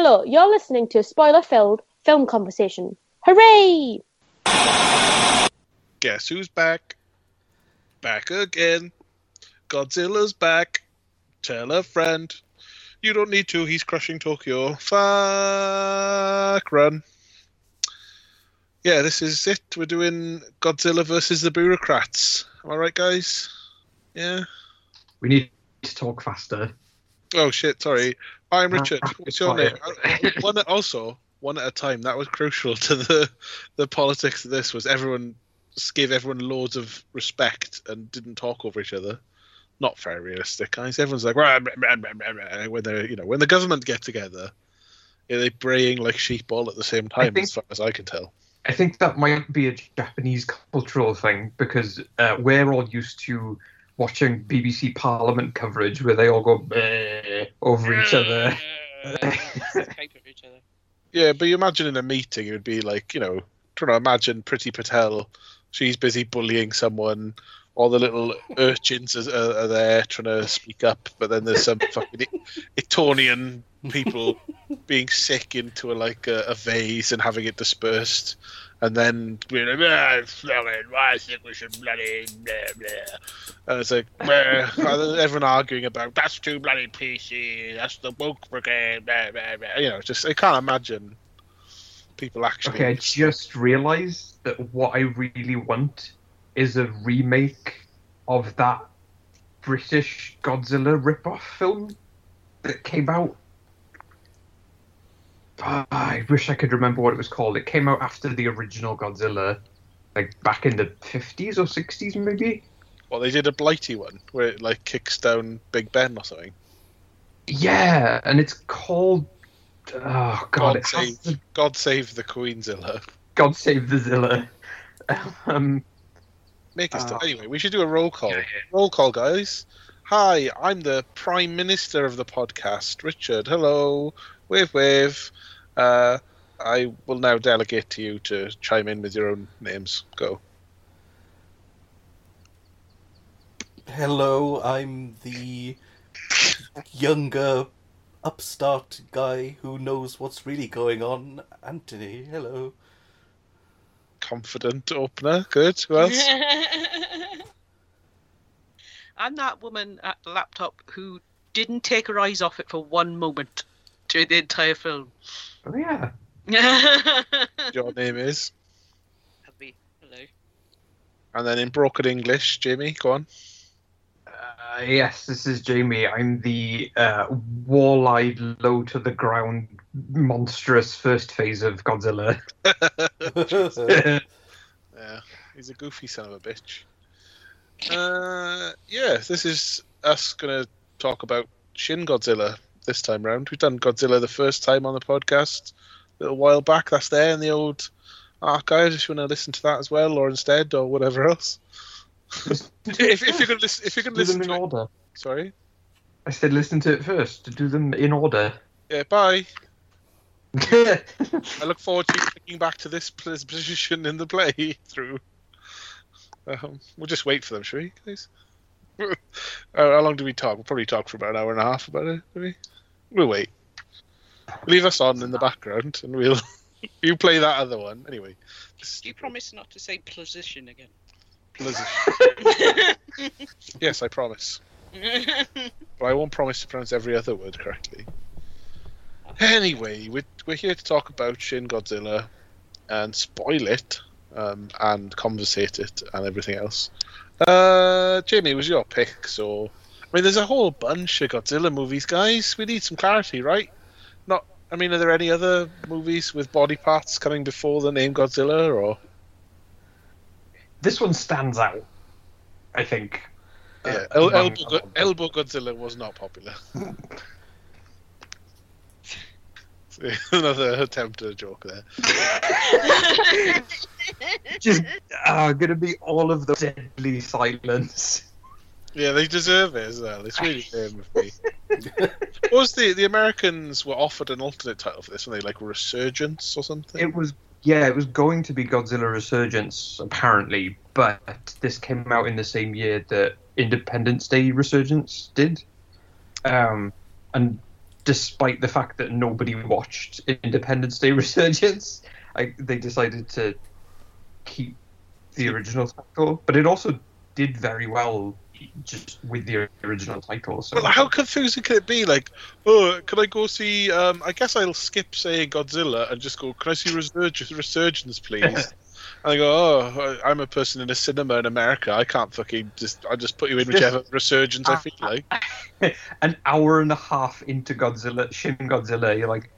Hello, you're listening to a spoiler-filled film conversation. Hooray! Guess who's back? Back again. Godzilla's back. Tell a friend. You don't need to, he's crushing Tokyo. Fuck run. Yeah, this is it. We're doing Godzilla versus the bureaucrats. Am I right, guys? Yeah. We need to talk faster. Oh shit! Sorry, I'm Richard. What's your name? One also one at a time. That was crucial to the the politics of this. Was everyone gave everyone loads of respect and didn't talk over each other. Not very realistic, I guys. Everyone's like "Rah, rah, rah, rah, rah, rah," when they're you know when the government get together, yeah, they braying like sheep all at the same time, think- as far as I can tell. I think that might be a Japanese cultural thing because uh, we're all used to watching BBC Parliament coverage where they all go over each other. Each other. Yeah, but you imagine in a meeting, it would be like, you know, trying to imagine Priti Patel. She's busy bullying someone. All the little urchins are, are, are there trying to speak up, but then there's some fucking Etonian people being sick into a, like a, a vase and having it dispersed, and then being like, ah, it's flowing. Why I think we should bloody blah blah. And it's like. Everyone arguing about that's too bloody PC. That's the woke brigade. Blah, blah, blah. You know, just I can't imagine people actually. Okay, I just realised that what I really want is a remake of that British Godzilla rip-off film that came out. Ah, I wish I could remember what it was called. It came out after the original Godzilla, like back in the 50s or 60s, maybe. Well, they did a blighty one where it like kicks down Big Ben or something. Yeah, and it's called. Oh God! God save, the- God save the Queenzilla. God save the Zilla. Um, Make us Ah. anyway. We should do a roll call. Yeah, yeah. Roll call, guys. Hi, I'm the Prime Minister of the podcast, Richard. Hello, wave wave. Uh, I will now delegate to you to chime in with your own names. Go. Hello, I'm the younger upstart guy who knows what's really going on. Anthony, hello. Confident opener. Good. Who else? I'm that woman at the laptop who didn't take her eyes off it for one moment during the entire film. oh yeah. your name is. Happy. Hello. And then in broken English, Jamie, go on. Uh, yes, this is Jamie. I'm the uh, wall-eyed, low to the ground, monstrous first phase of Godzilla. Yeah, he's a goofy son of a bitch. Uh, yeah, this is us going to talk about Shin Godzilla this time round. We've done Godzilla the first time on the podcast a little while back. That's there in the old archives if you want to listen to that as well, or instead, or whatever else. if, if you're going to listen, if you're going to listen in to it, order. sorry. I said listen to it first. To do them in order. Yeah, bye. I look forward to you clicking back to this position in the playthrough. Um, we'll just wait for them, shall we, guys? uh, how long do we talk? We'll probably talk for about an hour and a half about it, maybe. We'll wait. Leave us on in the background, and we'll you play that other one anyway. Do you promise not to say position again? Blizzard. yes, I promise, but I won't promise to pronounce every other word correctly. Anyway, we're, we're here to talk about Shin Godzilla and spoil it um, and conversate it and everything else. Uh, Jamie, was your pick, so I mean, there's a whole bunch of Godzilla movies, guys. We need some clarity, right? Not, I mean, are there any other movies with body parts coming before the name Godzilla, or this one stands out. I think. yeah, Uh, El- Elbow, Go- Elbow Godzilla was not popular. Another attempt at a joke there. Just uh, gonna be all of the deadly silence. Yeah, they deserve it as well. It's really fair of me. what was the the Americans were offered an alternate title for this when they like Resurgence or something? It was yeah, it was going to be Godzilla Resurgence apparently, but this came out in the same year that Independence Day Resurgence did, um, and despite the fact that nobody watched Independence Day Resurgence, I, they decided to keep the original title. But it also did very well just with the original title. So Well, how confusing can it be? Like, oh, can I go see? Um, I guess I'll skip saying Godzilla and just go. Can I see Resurgence, Resurgence please? and I go, oh, I- I'm a person in a cinema in America. I can't fucking just. I just put you in whichever Resurgence I feel like. an hour and a half into Godzilla, Shin Godzilla, you're like,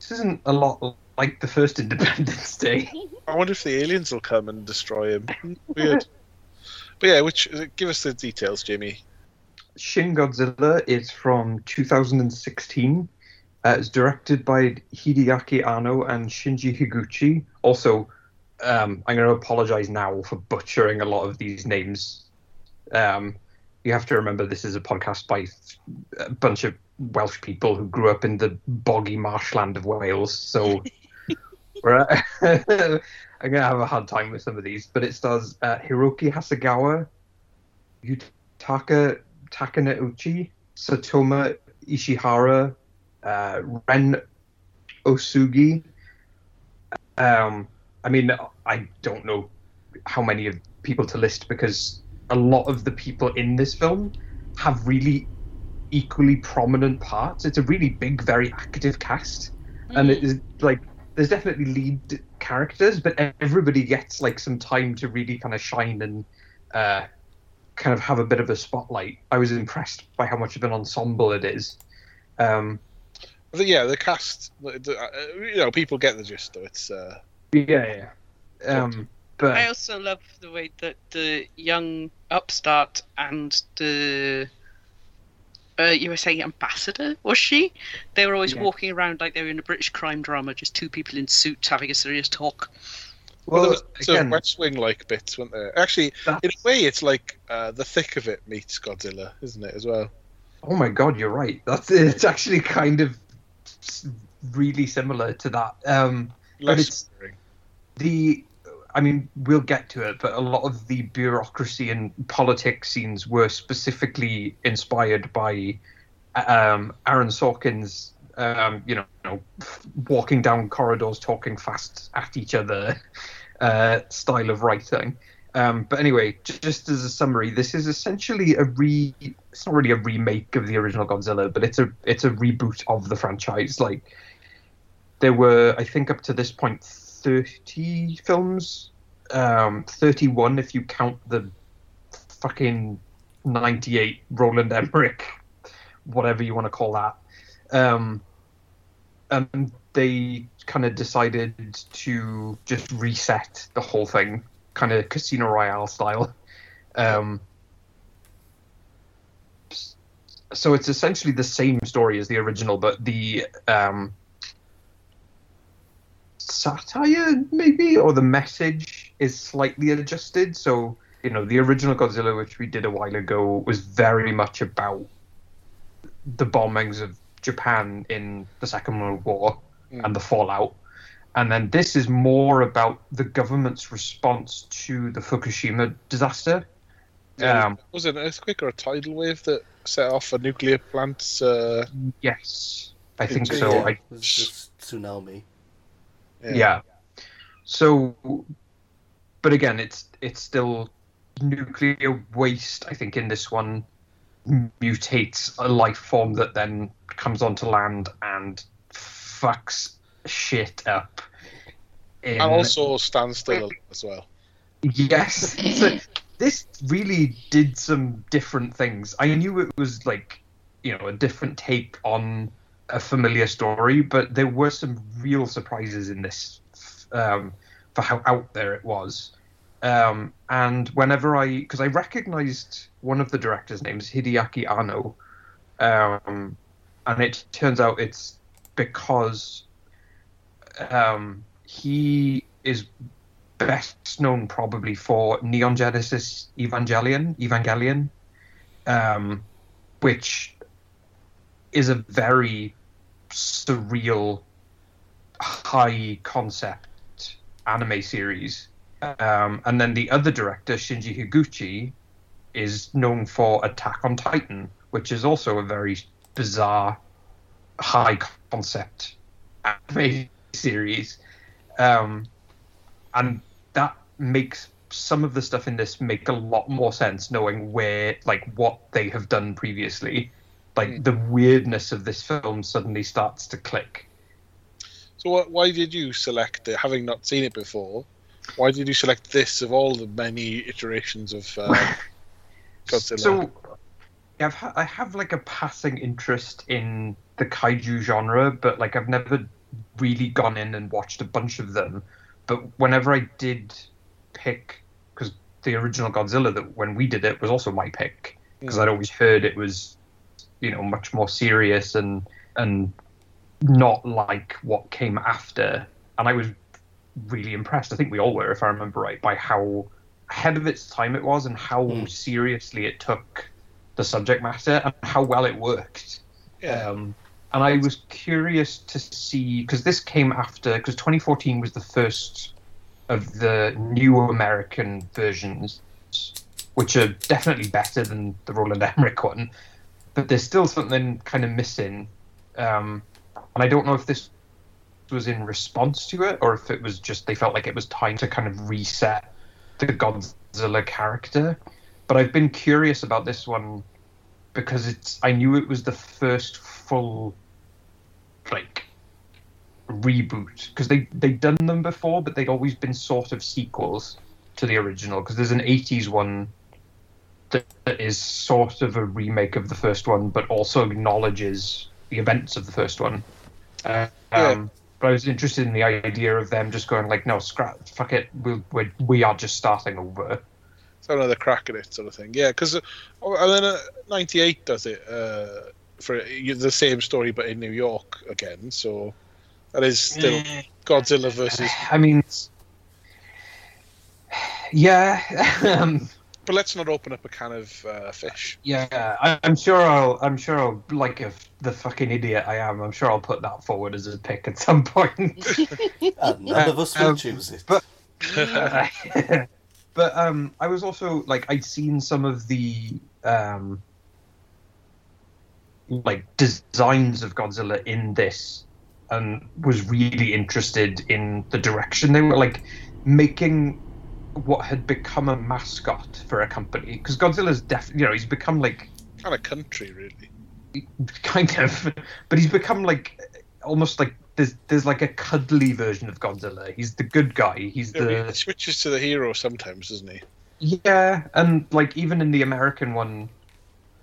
this isn't a lot like the first Independence Day. I wonder if the aliens will come and destroy him. Weird. But yeah, which give us the details, Jamie. Shin Godzilla is from 2016. Uh, it's directed by Hideaki Anno and Shinji Higuchi. Also, um, I'm going to apologize now for butchering a lot of these names. Um, you have to remember this is a podcast by a bunch of Welsh people who grew up in the boggy marshland of Wales. So we're, I'm going to have a hard time with some of these. But it stars uh, Hiroki Hasegawa, Yutaka Takenouchi, Satomi Ishihara, uh, Ren Osugi. Um, I mean, I don't know how many of people to list because a lot of the people in this film have really equally prominent parts. It's a really big, very active cast, and it is like there's definitely lead characters, but everybody gets like some time to really kind of shine and uh, kind of have a bit of a spotlight. I was impressed by how much of an ensemble it is. Um, I yeah, the cast. the- the- uh, You know, people get the gist. Though it's. Uh, yeah, yeah. Um, but I also love the way that the young upstart and the uh, you were saying ambassador was she? They were always Yeah. walking around like they were in a British crime drama, just two people in suits having a serious talk. well, well, there was sort of West Wing like bits, weren't there? Actually, in a way, it's like uh, the thick of it meets Godzilla, isn't it? As well. Oh my god, you're right. That's it's actually kind of really similar to that. Um, Less it's- boring. the, I mean, we'll get to it, but a lot of the bureaucracy and politics scenes were specifically inspired by um, Aaron Sorkin's, um, you know, walking down corridors, talking fast at each other uh, style of writing. Um, but anyway, just as a summary, this is essentially a re. It's not really a remake of the original Godzilla, but it's a it's a reboot of the franchise. Like there were, I think, up to this point, thirty films, um, thirty-one if you count the fucking ninety-eight Roland Emmerich, whatever you want to call that. Um, and they kind of decided to just reset the whole thing, kind of Casino Royale style. Um, so it's essentially the same story as the original, but the um, satire, maybe, or the message is slightly adjusted. So, you know, the original Godzilla, which we did a while ago, was very much about the bombings of Japan in the Second World War Mm. and the fallout. And then this is more about the government's response to the Fukushima disaster. Yeah, Um, was it an earthquake or a tidal wave that set off a nuclear plant? Uh, Yes, I think so. Yeah, I, it was just tsunami. Yeah. So, but again, it's it's still nuclear waste. I think in this one mutates a life form that then comes onto land and fucks shit up. In, and also stand still as well. Yes. So this really did some different things. I knew it was like, you know, a different take on a familiar story, but there were some real surprises in this um, for how out there it was. Um, and whenever I, because I recognized one of the director's names, Hideaki Anno, um, and it turns out it's because um, he is best known probably for Neon Genesis Evangelion, Evangelion, um, which is a very surreal, high concept anime series. Um, and then the other director, Shinji Higuchi, is known for Attack on Titan, which is also a very bizarre high concept anime series, um, and that makes some of the stuff in this make a lot more sense knowing where like what they have done previously. Like Mm. the weirdness of this film suddenly starts to click. So wh- why did you select it, having not seen it before? Why did you select this of all the many iterations of uh, Godzilla? So, I've ha- I have like a passing interest in the kaiju genre, but like I've never really gone in and watched a bunch of them. But whenever I did pick, because the original Godzilla that when we did it was also my pick, because I'd always heard it was, you know, much more serious and and not like what came after. And I was really impressed. I think we all were, if I remember right, by how ahead of its time it was and how Mm. seriously it took the subject matter and how well it worked. yeah. Um, and I was curious to see because this came after because 2014 was the first of the new American versions, which are definitely better than the Roland Emmerich one, but there's still something kind of missing. Um, and I don't know if this was in response to it or if it was just they felt like it was time to kind of reset the Godzilla character. But I've been curious about this one because it's I knew it was the first full like reboot because they they'd done them before but they'd always been sort of sequels to the original because there's an 80s one that, is sort of a remake of the first one but also acknowledges the events of the first one uh, Yeah. um, but I was interested in the idea of them just going like no scrap fuck it we'll, we're, we are just starting over So another crack at it, sort of thing. Yeah, because uh, oh, and then uh, '98 does it uh, for the same story, but in New York again. So that is still Godzilla versus. I mean, yeah, um, But let's not open up a can of uh, fish. yeah. I, I'm sure I'll, I'm sure I'll, like if the fucking idiot I am, I'm sure I'll put that forward as a pick at some point. And none of us will Um, choose it. but- but um, I was also like I'd seen some of the um, like designs of Godzilla in this, and was really interested in the direction they were like making what had become a mascot for a company because Godzilla's def you know he's become like kind of country, really. kind of but he's become like almost like there's there's like a cuddly version of Godzilla he's the good guy he's Yeah, the he switches to the hero sometimes, doesn't he? Yeah, and like even in the American one,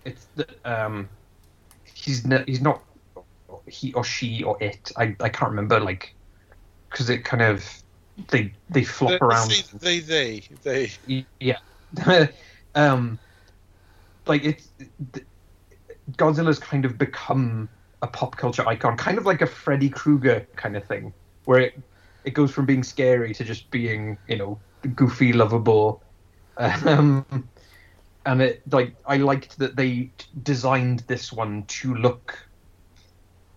it's the, um, he's n- he's not he or she or it. I I can't remember like because it kind of they they flop They- around. They, they, they, they. Yeah, um, like it's Godzilla's kind of become a pop culture icon, kind of like a Freddy Krueger kind of thing, where it it goes from being scary to just being you know goofy, lovable. Um, and it like I liked that they designed this one to look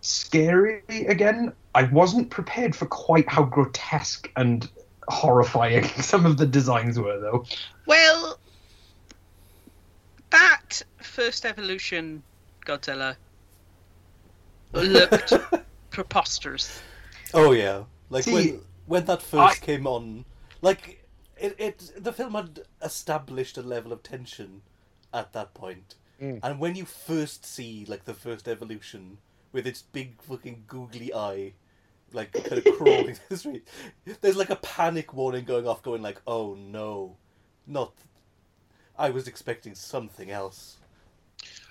scary again. I wasn't prepared for quite how grotesque and horrifying some of the designs were, though. Well, that first evolution Godzilla looked preposterous. Oh yeah, like See, when when that first I- came on, like it, it the film had established a level of tension at that point, Mm. and when you first see like the first evolution with its big fucking googly eye, like kind of crawling through the street, there's like a panic warning going off, going like, oh no, not. I was expecting something else.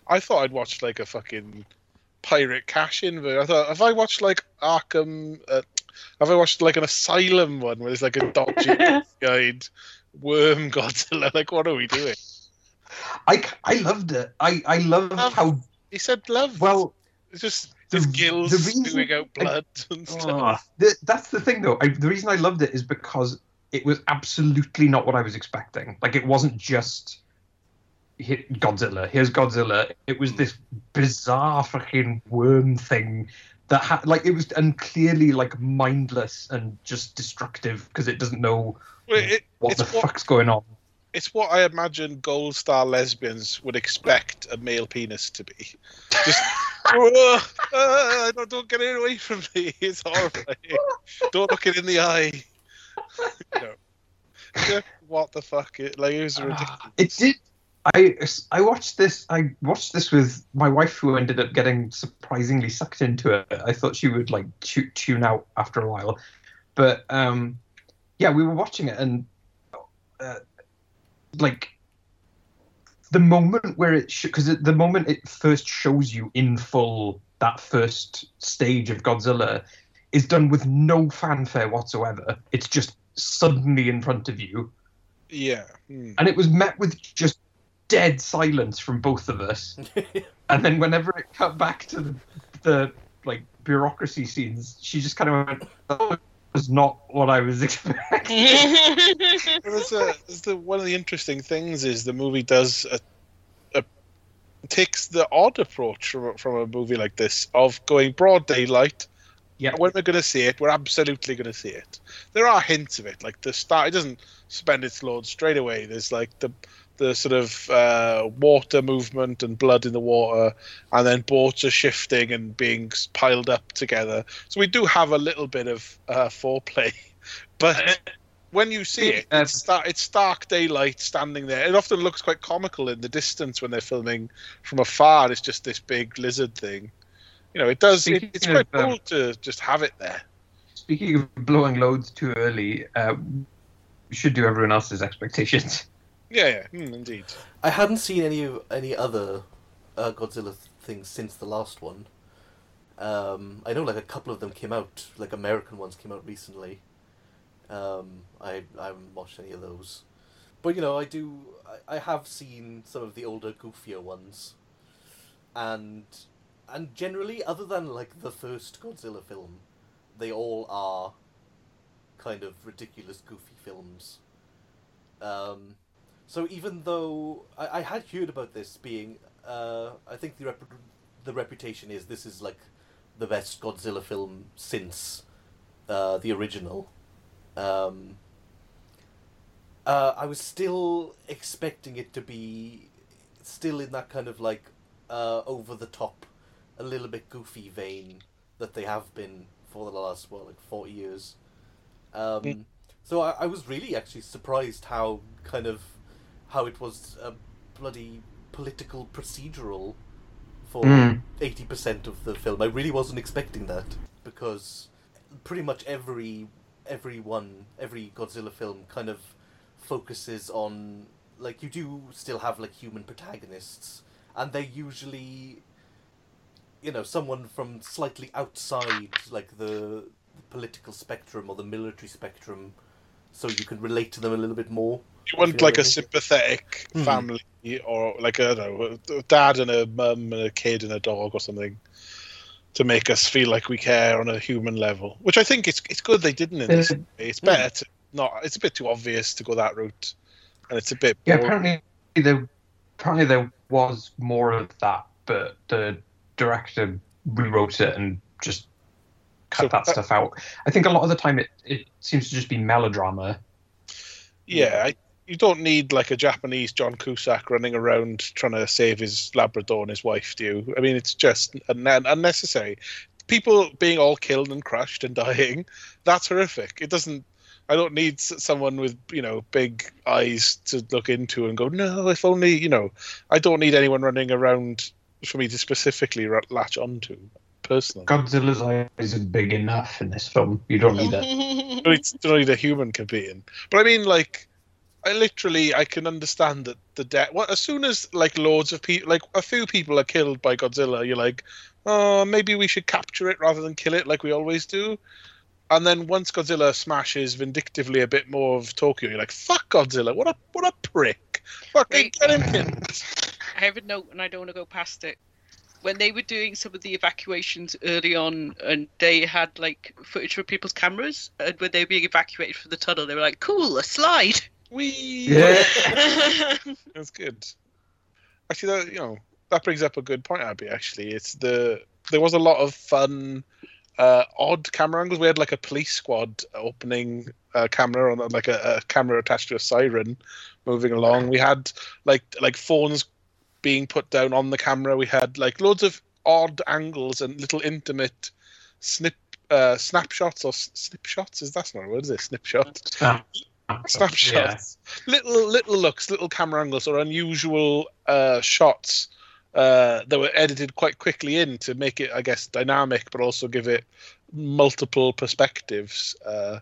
I thought I'd watched like a fucking pirate cash in, but I thought, have I watched like Arkham? Uh, have I watched like an Asylum one where there's like a dodgy guide worm Godzilla? Like, what are we doing? I, I loved it. I, I love Love. how He said love. well. it's just the- his gills the reason spewing out I- blood and stuff. Ugh. The, that's the thing, though. I, the reason I loved it is because it was absolutely not what I was expecting. Like, it wasn't just Godzilla. Here's Godzilla. It was hmm. this bizarre fucking worm thing that had, like, it was and clearly like mindless and just destructive because it doesn't know Well, it, what the what fuck's going on. it's what I imagine gold star lesbians would expect a male penis to be. Just Whoa, uh, don't, don't get it away from me. It's horrible. don't look it in the eye. You know. Yeah, what the fuck? It, like, it was ridiculous. It did. I I watched this. I watched this with my wife, who ended up getting surprisingly sucked into it. I thought she would like tu- tune out after a while, but um, yeah, we were watching it, and uh, like the moment where it because sh- the moment it first shows you in full that first stage of Godzilla is done with no fanfare whatsoever. It's just suddenly in front of you Yeah. Hmm. and it was met with just dead silence from both of us. and then whenever it cut back to the, the like bureaucracy scenes, she just kind of went, "Oh, was not what I was expecting." It was uh, a, it's the, one of the interesting things is the movie does a, a takes the odd approach from, from a movie like this of going broad daylight. Yeah. When we're going to see it, we're absolutely going to see it. There are hints of it, like the start. It doesn't spend its load straight away. There's like the the sort of uh, water movement and blood in the water, and then boats are shifting and being piled up together. So we do have a little bit of uh, foreplay, but when you see it, it's, star- it's stark daylight standing there. It often looks quite comical in the distance when they're filming from afar. It's just this big lizard thing. You know, it does. It, it's of, quite um, cool to just have it there. Speaking of blowing loads too early, uh, should do everyone else's expectations. Yeah, yeah, mm, indeed. I hadn't seen any any other uh, Godzilla things since the last one. Um, I know like a couple of them came out, like American ones came out recently. Um, I I haven't watched any of those, but you know I do. I, I have seen some of the older, goofier ones, and and generally, other than like the first Godzilla film, they all are kind of ridiculous, goofy films. Um, so even though I, I had heard about this being, uh, I think the rep- the reputation is this is like the best Godzilla film since uh, the original. Um, uh, I was still expecting it to be still in that kind of like uh, over the top, a little bit goofy vein that they have been for the last what like forty years. Um, Mm. So I, I was really actually surprised how kind of how it was a bloody political procedural for Mm. eighty percent of the film. I really wasn't expecting that because pretty much every every one every Godzilla film kind of focuses on like you do still have like human protagonists and they're usually you know someone from slightly outside like the, the political spectrum or the military spectrum so you can relate to them a little bit more You want like a sympathetic Hmm. family, or like I don't know, a dad and a mum and a kid and a dog or something, to make us feel like we care on a human level. Which I think it's it's good they didn't in this. Uh, way. It's better to not. It's a bit too obvious to go that route, and it's a bit. Yeah, boring. apparently there apparently there was more of that, but the director rewrote it and just cut So that that- stuff out. I think a lot of the time it, it seems to just be melodrama. Yeah, I, you don't need like a Japanese John Cusack running around trying to save his Labrador and his wife, do you? I mean, it's just un- unnecessary. People being all killed and crushed and dying, that's horrific. It doesn't. I don't need someone with you know big eyes to look into and go, no, if only you know. I don't need anyone running around for me to specifically latch onto. Personally, Godzilla's eyes are big enough in this film. You don't need it. don't need, don't need a human competing. But I mean, like, I literally I can understand that the death. Well, as soon as like loads of people, like a few people are killed by Godzilla, you're like, oh, maybe we should capture it rather than kill it like we always do. And then once Godzilla smashes vindictively a bit more of Tokyo, you're like, fuck Godzilla, what a what a prick! Fucking Wait. get him pinned. I have a note and I don't want to go past it. When they were doing some of the evacuations early on, and they had like footage from people's cameras, and when they were being evacuated from the tunnel, they were like, "Cool, a slide." We Yeah. That's good. Actually, that, you know that brings up a good point, Abby. Actually, it's the there was a lot of fun, uh, odd camera angles. We had like a police squad opening a camera on like a, a camera attached to a siren, moving along. We had like like phones being put down on the camera. We had like loads of odd angles and little intimate snip uh, snapshots or s- snipshots. Is that not a word? Is it snipshot? Snap- snapshots, little little looks, little camera angles, or unusual uh, shots uh, that were edited quite quickly in to make it, I guess, dynamic, but also give it multiple perspectives. Uh,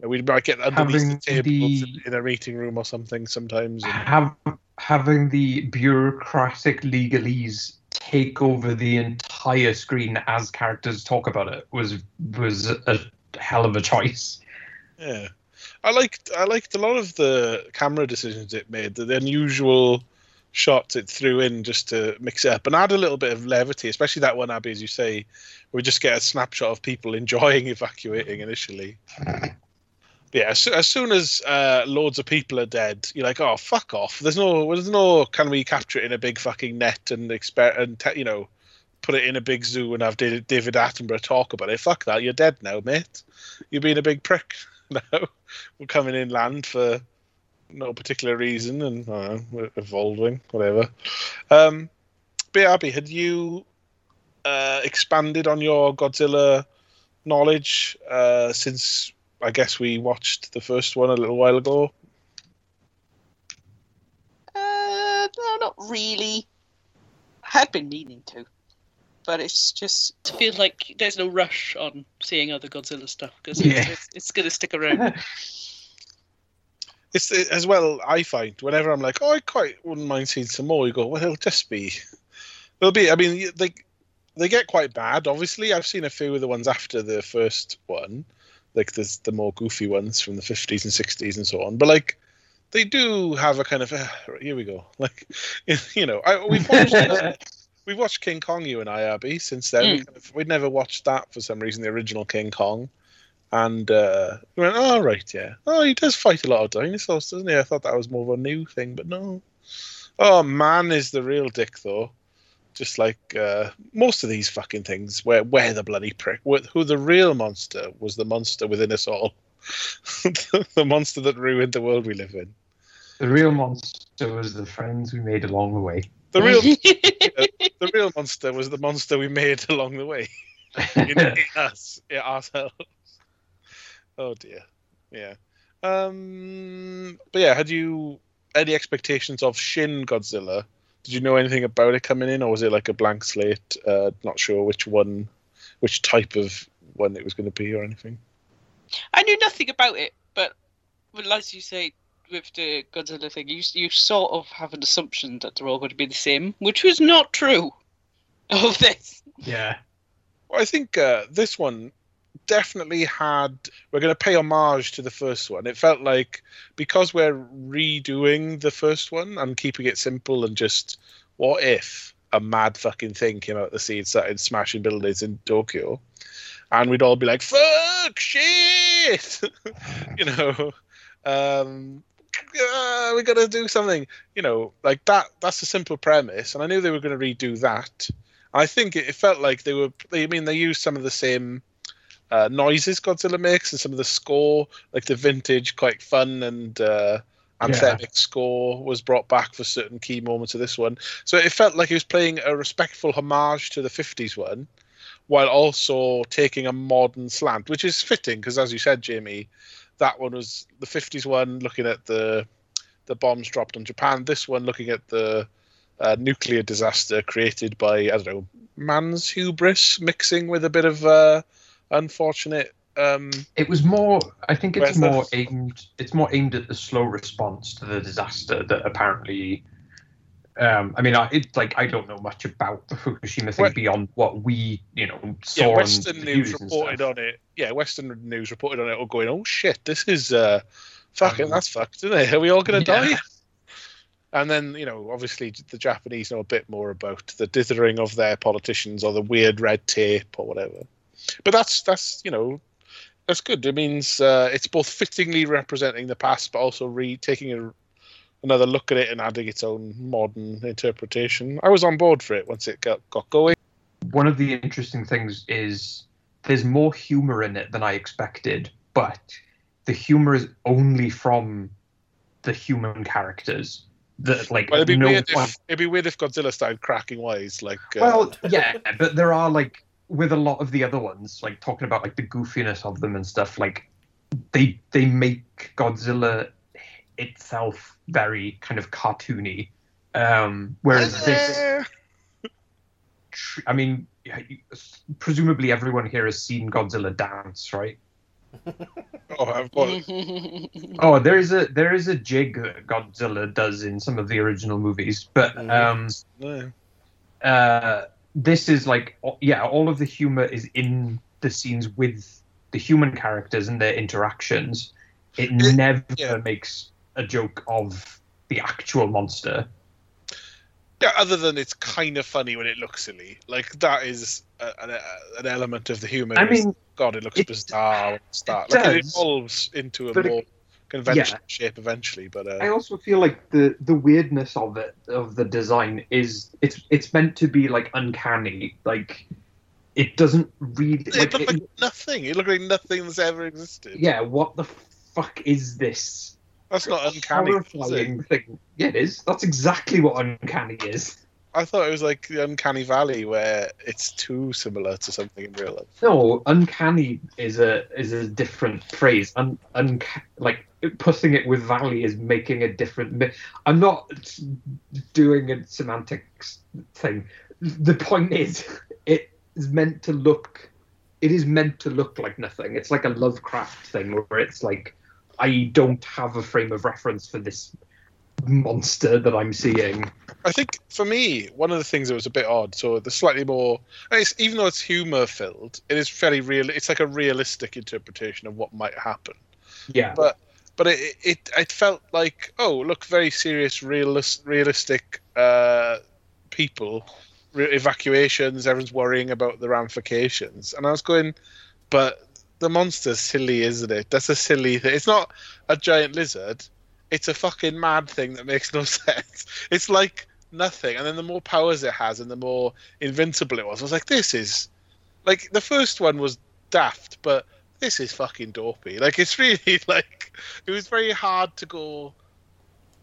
we might get underneath Having the tables the- in, in a meeting room or something sometimes. and- Have, having the bureaucratic legalese take over the entire screen as characters talk about it was was a hell of a choice. Yeah, I liked I liked a lot of the camera decisions it made. The, the unusual shots it threw in just to mix it up and add a little bit of levity, especially that one, Abby, as you say, we just get a snapshot of people enjoying evacuating initially. Yeah, as, as soon as uh, loads of people are dead, you're like, oh fuck off. There's no, there's no. Can we capture it in a big fucking net and exper and te- you know, put it in a big zoo and have David David Attenborough talk about it? Fuck that. You're dead now, mate. You're being a big prick. No, we're coming inland for no particular reason, and know, we're evolving, whatever. Um, but yeah, Abby, had you uh, expanded on your Godzilla knowledge uh, since I guess we watched the first one a little while ago? Uh, no, not really. I had been meaning to, but it's just I feel like there's no rush on seeing other Godzilla stuff because Yeah. it's, it's, it's gonna stick around. It's it, as well. I find whenever I'm like, oh, I quite wouldn't mind seeing some more. You go, well, it'll just be, it'll be. I mean, they they get quite bad. Obviously, I've seen a few of the ones after the first one, like the the more goofy ones from the 50s and 60s and so on. But like, they do have a kind of "Ah, right, here we go. Like, you know, I, we've watched we've watched King Kong, you and I, Abby. Since then, we kind of, we'd never watched that for some reason, the original King Kong. And uh, we went, oh right, yeah. Oh, he does fight a lot of dinosaurs, doesn't he? I thought that was more of a new thing, but no. Oh, man is the real dick, though. Just like uh, most of these fucking things, where where the bloody prick, wh- who the real monster was the monster within us all, the monster that ruined the world we live in. The real monster was the friends we made along the way. The real, the real monster was the monster we made along the way. in, in us, in ourselves. Oh dear. Yeah. Um. But yeah, had you any expectations of Shin Godzilla? Did you know anything about it coming in, or was it like a blank slate? Uh, not sure which one, which type of one it was going to be, or anything. I knew nothing about it, but well, as you say with the Godzilla thing, you you sort of have an assumption that they're all going to be the same, which was not true of this. yeah. Well, I think uh, this one definitely had. We're going to pay homage to the first one. It felt like because we're redoing the first one and keeping it simple and just what if a mad fucking thing came out of the sea and started smashing buildings in Tokyo, and we'd all be like, "Fuck shit," you know. Um, uh, we got to do something, you know, like that. That's a simple premise, and I knew they were going to redo that. I think it, it felt like they were. They, I mean, they used some of the same uh, noises Godzilla makes and some of the score, like the vintage, quite fun and uh, anthemic score, was brought back for certain key moments of this one. So it felt like he was playing a respectful homage to the '50s one, while also taking a modern slant, which is fitting because, as you said, Jamie, that one was the '50s one, looking at the the bombs dropped on Japan. This one, looking at the uh, nuclear disaster created by I don't know man's hubris mixing with a bit of uh, unfortunate. Um, It was more. I think it's more aimed. It's more aimed at the slow response to the disaster that apparently. Um, I mean, I, it's like I don't know much about the Fukushima thing Well- beyond what we, you know, saw yeah, Western news reported on it. Yeah, Western news reported on it, all going, "Oh shit, this is uh, fucking Um, that's fucked, isn't it? Are we all gonna yeah. die?" And then you know, obviously, the Japanese know a bit more about the dithering of their politicians or the weird red tape or whatever. But that's that's you know, that's good. It means uh, it's both fittingly representing the past, but also re taking a, another look at it and adding its own modern interpretation. I was on board for it once it got got going. One of the interesting things is there's more humor in it than I expected, but the humor is only from the human characters. that like Well, it'd be no weird if it'd be weird if Godzilla started cracking wise. Like, uh, Well, yeah, but there are like with a lot of the other ones, like talking about like the goofiness of them and stuff. Like they they make Godzilla itself very kind of cartoony. Um, whereas this, tr- I mean, presumably everyone here has seen Godzilla dance, right? oh, I've got Oh, there is a there is a jig that Godzilla does in some of the original movies, but Mhm. um, no. uh, this is like yeah, all of the humor is in the scenes with the human characters and their interactions. It It- never yeah. makes a joke of the actual monster. Yeah, other than it's kind of funny when it looks silly. Like that is a, an, an element of the humor. I mean, God, it looks it- bizarre. when it starts. it Like it evolves into a but it- more conventional shape eventually. But uh, I also feel like the the weirdness of it of the design is it's it's meant to be like uncanny. Like it doesn't read it like, looked it- like nothing. It looked like nothing that's ever existed. yeah. What the fuck is this? That's not uncanny. horrifying thing. Yeah, it is. That's exactly what uncanny is. I thought it was like the uncanny valley where it's too similar to something in real life. No, uncanny is a is a different phrase. Un, un, like putting it with valley is making a different. mi- I'm not doing a semantics thing. The point is, it is meant to look. It is meant to look like nothing. It's like a Lovecraft thing where it's like, I don't have a frame of reference for this monster that I'm seeing. I think for me, one of the things that was a bit odd. So the slightly more, it's, even though it's humor filled, it is very real. It's like a realistic interpretation of what might happen. Yeah, But but it it, it felt like oh look, very serious, realist, realistic uh, people, re- evacuations. Everyone's worrying about the ramifications, and I was going, but the monster's silly, isn't it? That's a silly thing. It's not a giant lizard. It's a fucking mad thing that makes no sense. It's like nothing. And then the more powers it has and the more invincible it was, I was like, this is like the first one was daft, but this is fucking dopey. Like it's really like it was very hard to go.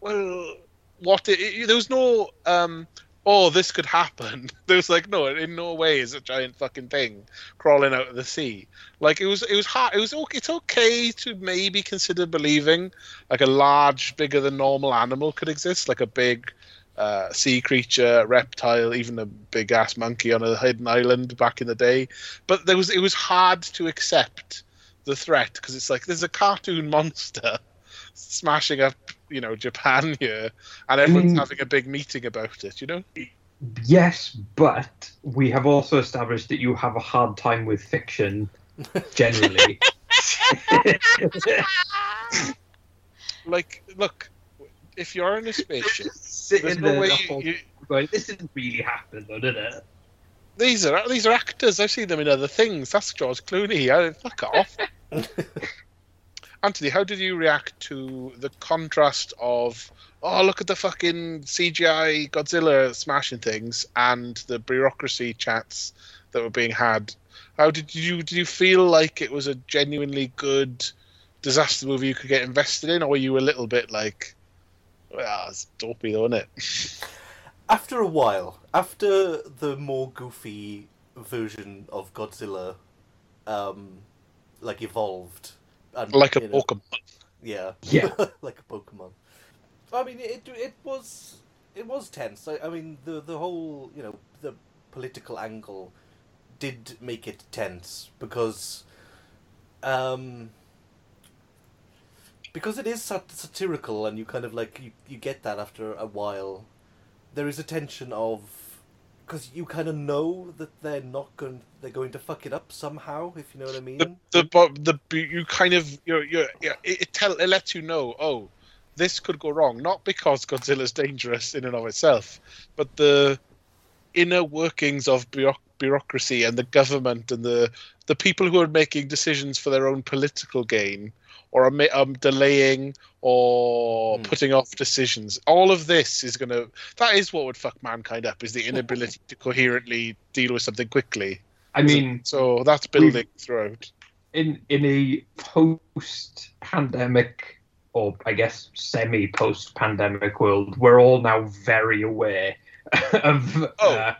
Well, what? It, it- there was no. um Oh, this could happen. There was like no, in no way is a giant fucking thing crawling out of the sea. Like it was, it was hard. It was okay. It's okay to maybe consider believing like a large, bigger than normal animal could exist, like a big uh, sea creature, reptile, even a big ass monkey on a hidden island back in the day. But there was, it was hard to accept the threat because it's like there's a cartoon monster smashing up, you know, Japan here, and everyone's having a big meeting about it. You know. Yes, but we have also established that you have a hard time with fiction generally. Like, look, if you're in a spaceship, there's no way the you, whole you, going, this didn't really happen, though, did it? these are these are actors. I've seen them in other things. That's George Clooney. I, fuck off. Anthony, how did you react to the contrast of oh look at the fucking CGI Godzilla smashing things and the bureaucracy chats that were being had? How did you did you feel like it was a genuinely good disaster movie you could get invested in, or were you a little bit like, well, it's dopey though, isn't it? After a while, after the more goofy version of Godzilla, um, like evolved, and Like a you know, Pokemon. yeah, Yeah. like a Pokemon. I mean, it it was it was tense. I, I mean, the the whole you know the political angle did make it tense because, um, because it is sat- satirical and you kind of like you, you get that after a while. There is a tension of because you kind of know that they're not going they're going to fuck it up somehow if you know what I mean. the the the you kind of you're you're yeah, it, it tell it lets you know oh this could go wrong not because Godzilla's dangerous in and of itself but the inner workings of bureau- bureaucracy and the government and the the people who are making decisions for their own political gain or um, delaying or Hmm. putting off decisions all of this is going to that is what would fuck mankind up is the inability to coherently deal with something quickly I mean, so that's building throughout in in a post-pandemic or I guess semi post pandemic world, we're all now very aware of Oh. uh,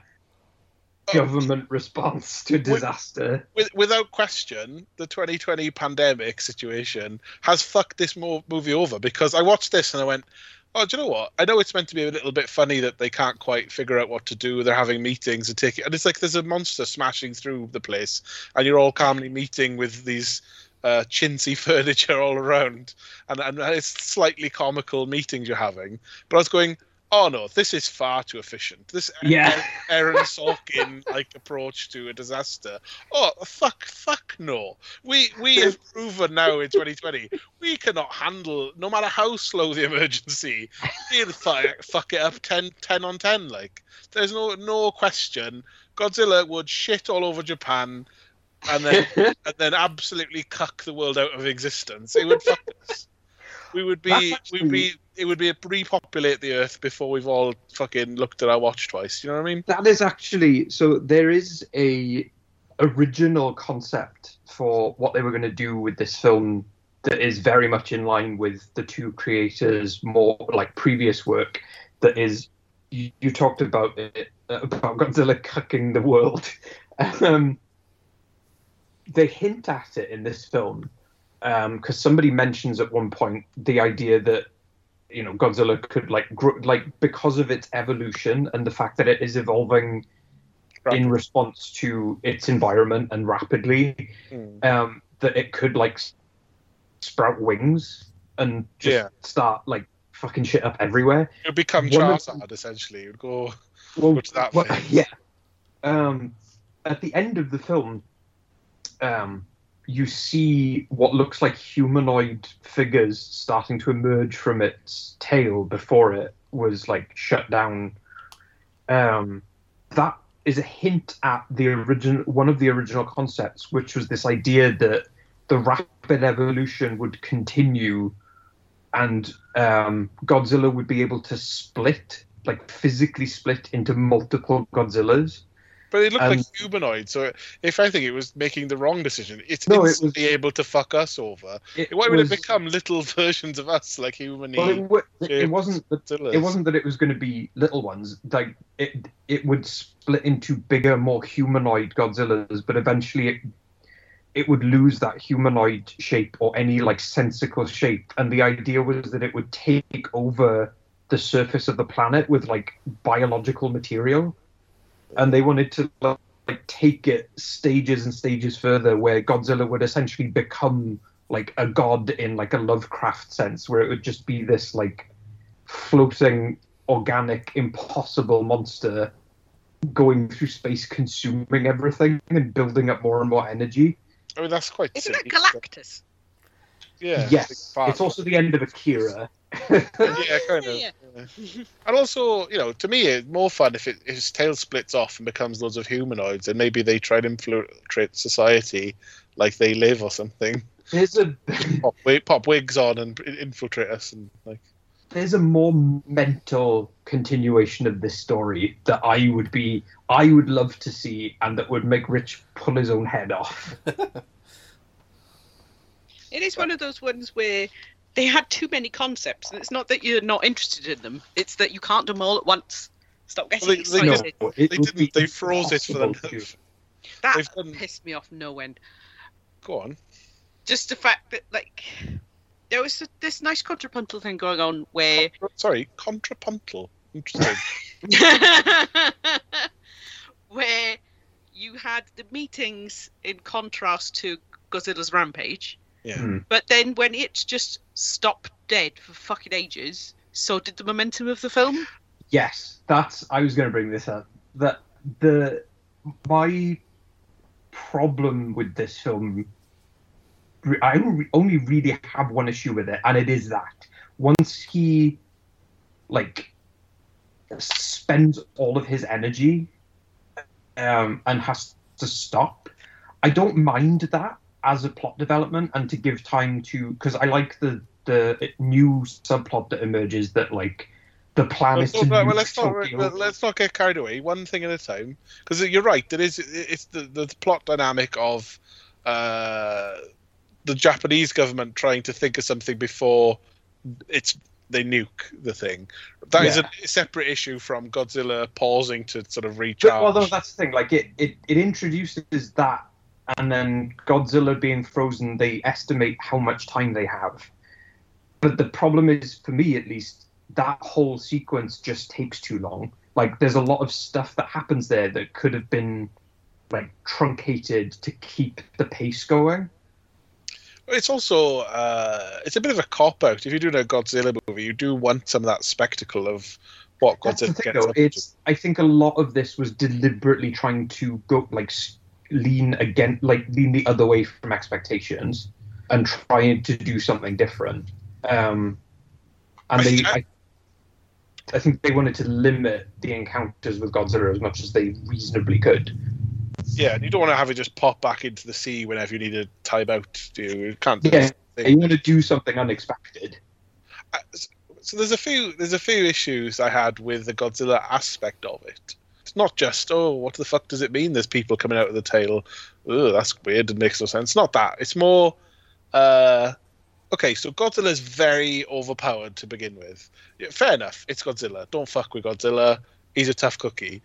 government response to disaster. with, without question, the 2020 pandemic situation has fucked this mo- movie over because I watched this and I went, oh, do you know what? I know it's meant to be a little bit funny that they can't quite figure out what to do. They're having meetings and taking, and it's like there's a monster smashing through the place, and you're all calmly meeting with these uh, chintzy furniture all around, and, and it's slightly comical meetings you're having. But I was going, oh no, this is far too efficient. This Yeah. Aaron Sorkin like approach to a disaster. Oh fuck, fuck no. We we have proven now in 2020 we cannot handle no matter how slow the emergency. We'll fuck, fuck it up 10, 10 on ten. Like there's no no question. Godzilla would shit all over Japan. And then and then absolutely cuck the world out of existence. It would fuck us. We would be we'd be it would be repopulate the earth before we've all fucking looked at our watch twice. You know what I mean? That is actually so. There is a original concept for what they were going to do with this film that is very much in line with the two creators' more like previous work. That is, you, you talked about it about Godzilla cucking the world. Um, they hint at it in this film because somebody mentions at one point the idea that you know Godzilla could like grow, like because of its evolution and the fact that it is evolving in response to its environment and rapidly Mm. um that it could like sprout wings and just Yeah. start like fucking shit up everywhere It would become of- Charizard essentially. It would go well, What's that well, yeah um at the end of the film um you see what looks like humanoid figures starting to emerge from its tail before it was like shut down um that is a hint at the original one of the original concepts which was this idea that the rapid evolution would continue and um, Godzilla would be able to split, like physically split into multiple Godzillas. But it looked Um, like humanoid, so if I think it was making the wrong decision, it's No, it was- instantly able to fuck us over. It Why would was- it become little versions of us, like human Well, it, it wasn't. That, it wasn't that it was going to be little ones. Like it, it would split into bigger, more humanoid Godzillas, but eventually it, it would lose that humanoid shape or any like sensical shape. And the idea was that it would take over the surface of the planet with like biological material, and they wanted to like take it stages and stages further, where Godzilla would essentially become like a god in like a Lovecraft sense, where it would just be this like floating, organic, impossible monster going through space, consuming everything and building up more and more energy. I mean, that's quite Isn't that silly. Galactus? Yeah. yes, it's also the end of Akira. Yeah, kind of. Yeah. Yeah. And also, you know, to me, it's more fun if it, his tail splits off and becomes loads of humanoids, and maybe they try to infiltrate society like they live or something. There's a Pop, wi- pop wigs on and infiltrate us, and like. there's a more mental continuation of this story that I would be I would love to see and that would make Rich pull his own head off. It is one of those ones where they had too many concepts, and it's not that you're not interested in them; it's that you can't do them all at once. Stop getting Well, they- they- excited. No, it They didn't. They froze it for them. that they've done- pissed me off no end. Go on. Just the fact that like there was this nice contrapuntal thing going on where Sorry, contrapuntal. Interesting. where you had the meetings in contrast to Godzilla's rampage, Yeah. Hmm. but then when it's just stopped dead for fucking ages, so did the momentum of the film. Yes, that's. I was going to bring this up. That the my problem with this film, I only really have one issue with it, and it is that once he, like, spends all of his energy, um, and has to stop, I don't mind that as a plot development and to give time to because I like the the new subplot that emerges that like the plan Well, is to well, let's not well, let's not get carried away. One thing at a time, because you're right. It is it's the, the plot dynamic of uh, the Japanese government trying to think of something before it's they nuke the thing. That is Yeah. a separate issue from Godzilla pausing to sort of But, recharge. although that's the thing, like it, it, it introduces that, and then Godzilla being frozen, they estimate how much time they have. But the problem is, for me at least, that whole sequence just takes too long. Like, there's a lot of stuff that happens there that could have been like truncated to keep the pace going. It's also uh, it's a bit of a cop out. If you're doing a Godzilla movie, you do want some of that spectacle of what That's the Godzilla thing, gets though. up to. It's I think a lot of this was deliberately trying to go like lean again, like lean the other way from expectations, and trying to do something different. Um, and I they, think- I, I think they wanted to limit the encounters with Godzilla as much as they reasonably could. Yeah, and you don't want to have it just pop back into the sea whenever you need a time out. Do you? You can't. do Yeah, you want to do something unexpected. Uh, so there's a few there's a few issues I had with the Godzilla aspect of it. It's not just oh what the fuck does it mean? There's people coming out of the tail. Oh, that's weird. It makes no sense. Not that. It's more. Uh, okay, so Godzilla's very overpowered to begin with. Yeah, fair enough. It's Godzilla. Don't fuck with Godzilla. He's a tough cookie.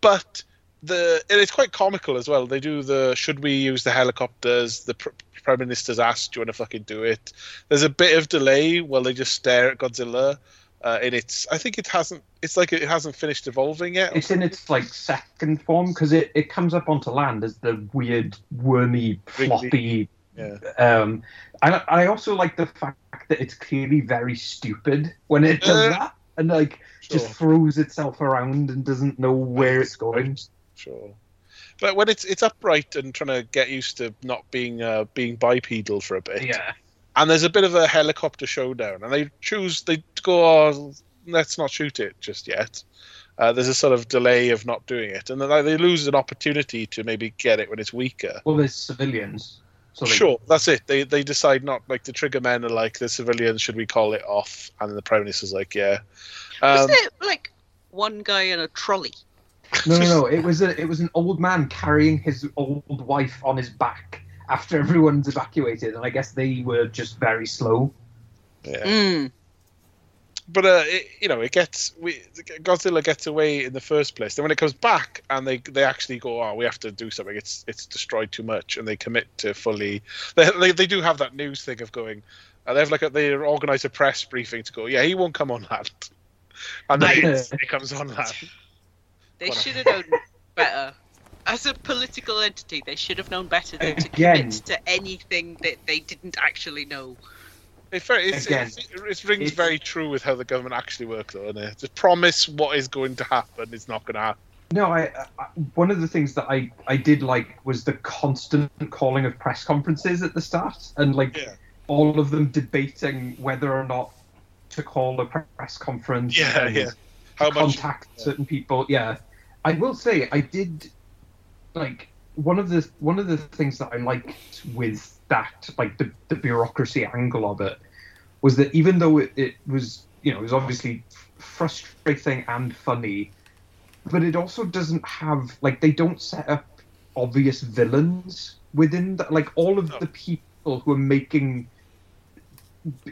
But the and it's quite comical as well. They do the should we use the helicopters? The pr- prime minister's asked, "Do you want to fucking do it?" There's a bit of delay while they just stare at Godzilla. Uh, and it's I think it hasn't it's like it hasn't finished evolving yet. It's in its like second form because it, it comes up onto land as the weird wormy floppy Yeah. Um, I I also like the fact that it's clearly very stupid when it does Uh, that, and like Sure. just throws itself around and doesn't know where it's going. Sure. But when it's it's upright and trying to get used to not being uh, being bipedal for a bit, yeah. and there's a bit of a helicopter showdown, and they choose they go, oh, let's not shoot it just yet. Uh, there's a sort of delay of not doing it, and then like, they lose an opportunity to maybe get it when it's weaker. Well, there's civilians. So they- Sure, that's it. They they decide not like the trigger men are like the civilians. Should we call it off? And then the prime minister's like, yeah. Um, Was there like one guy in a trolley? No, no, no. It was a it was an old man carrying his old wife on his back after everyone's evacuated, and I guess they were just very slow. yeah. Mm. But uh, it, you know, it gets we Godzilla gets away in the first place. Then when it comes back and they they actually go, oh, we have to do something. It's it's destroyed too much, and they commit to fully. They they, they do have that news thing of going. Uh, they have like a, they organize a press briefing to go. Yeah, he won't come on land, and then Right. he comes on land. They Whatever. should have known better. As a political entity, they should have known better than to Again. commit to anything that they didn't actually know. It's very, it's, Again, it's, it rings very true with how the government actually works, though, and it? Just promise what is going to happen is not going to happen. No, I, I one of the things that I I did like was the constant calling of press conferences at the start, and like Yeah. all of them debating whether or not to call a press conference. Yeah, and yeah. How much? contact certain people. Yeah, I will say I did like one of the one of the things that I liked with that, like the the bureaucracy angle of it, was that even though it, it was you know it was obviously frustrating and funny, but it also doesn't have like they don't set up obvious villains within that. Like all of the people who are making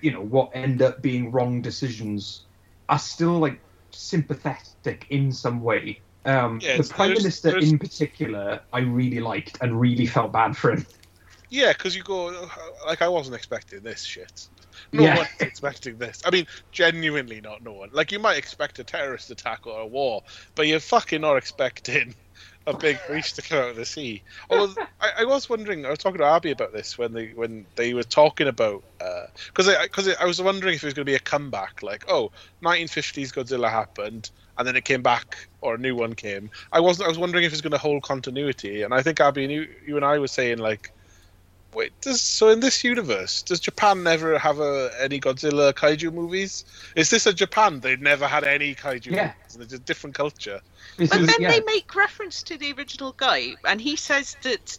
you know what end up being wrong decisions are still like sympathetic in some way. Um, Yeah, the prime minister there's- in particular, I really liked and really felt bad for him. Yeah, because you go uh, like I wasn't expecting this shit. No Yeah. one's expecting this. I mean, genuinely not no one. Like you might expect a terrorist attack or a war, but you're fucking not expecting a big beast to come out of the sea. Although I, I was wondering, I was talking to Abby about this when they when they were talking about uh, because I because I, I was wondering if it was going to be a comeback, like oh, 1950s Godzilla happened and then it came back or a new one came. I wasn't. I was wondering if it's going to hold continuity, and I think Abby, and you, you and I were saying like. Wait, does so in this universe, does Japan never have a, any Godzilla kaiju movies? Is this a Japan? They've never had any kaiju Yeah. movies. and It's a different culture. This But is- then yeah. they make reference to the original guy, and he says that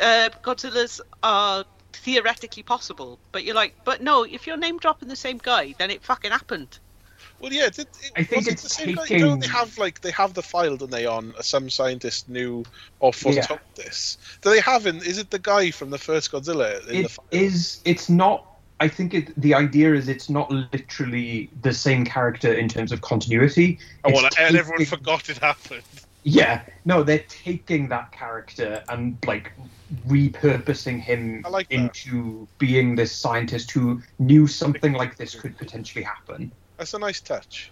uh, Godzilla's are theoretically possible. But you're like, but no, if you're name dropping the same guy, then it fucking happened. Well, yeah, it, it, I think it it's the same taking- they have like they have the file, don't they? On uh, some scientist knew or foretold Yeah. this. Do they have in? Is it the guy from the first Godzilla in the it file? is it's not I think it, the idea is it's not literally the same character in terms of continuity. Oh, well, and everyone forgot it happened. Yeah, no, they're taking that character and like repurposing him like into being this scientist who knew something like this could potentially happen. That's a nice touch.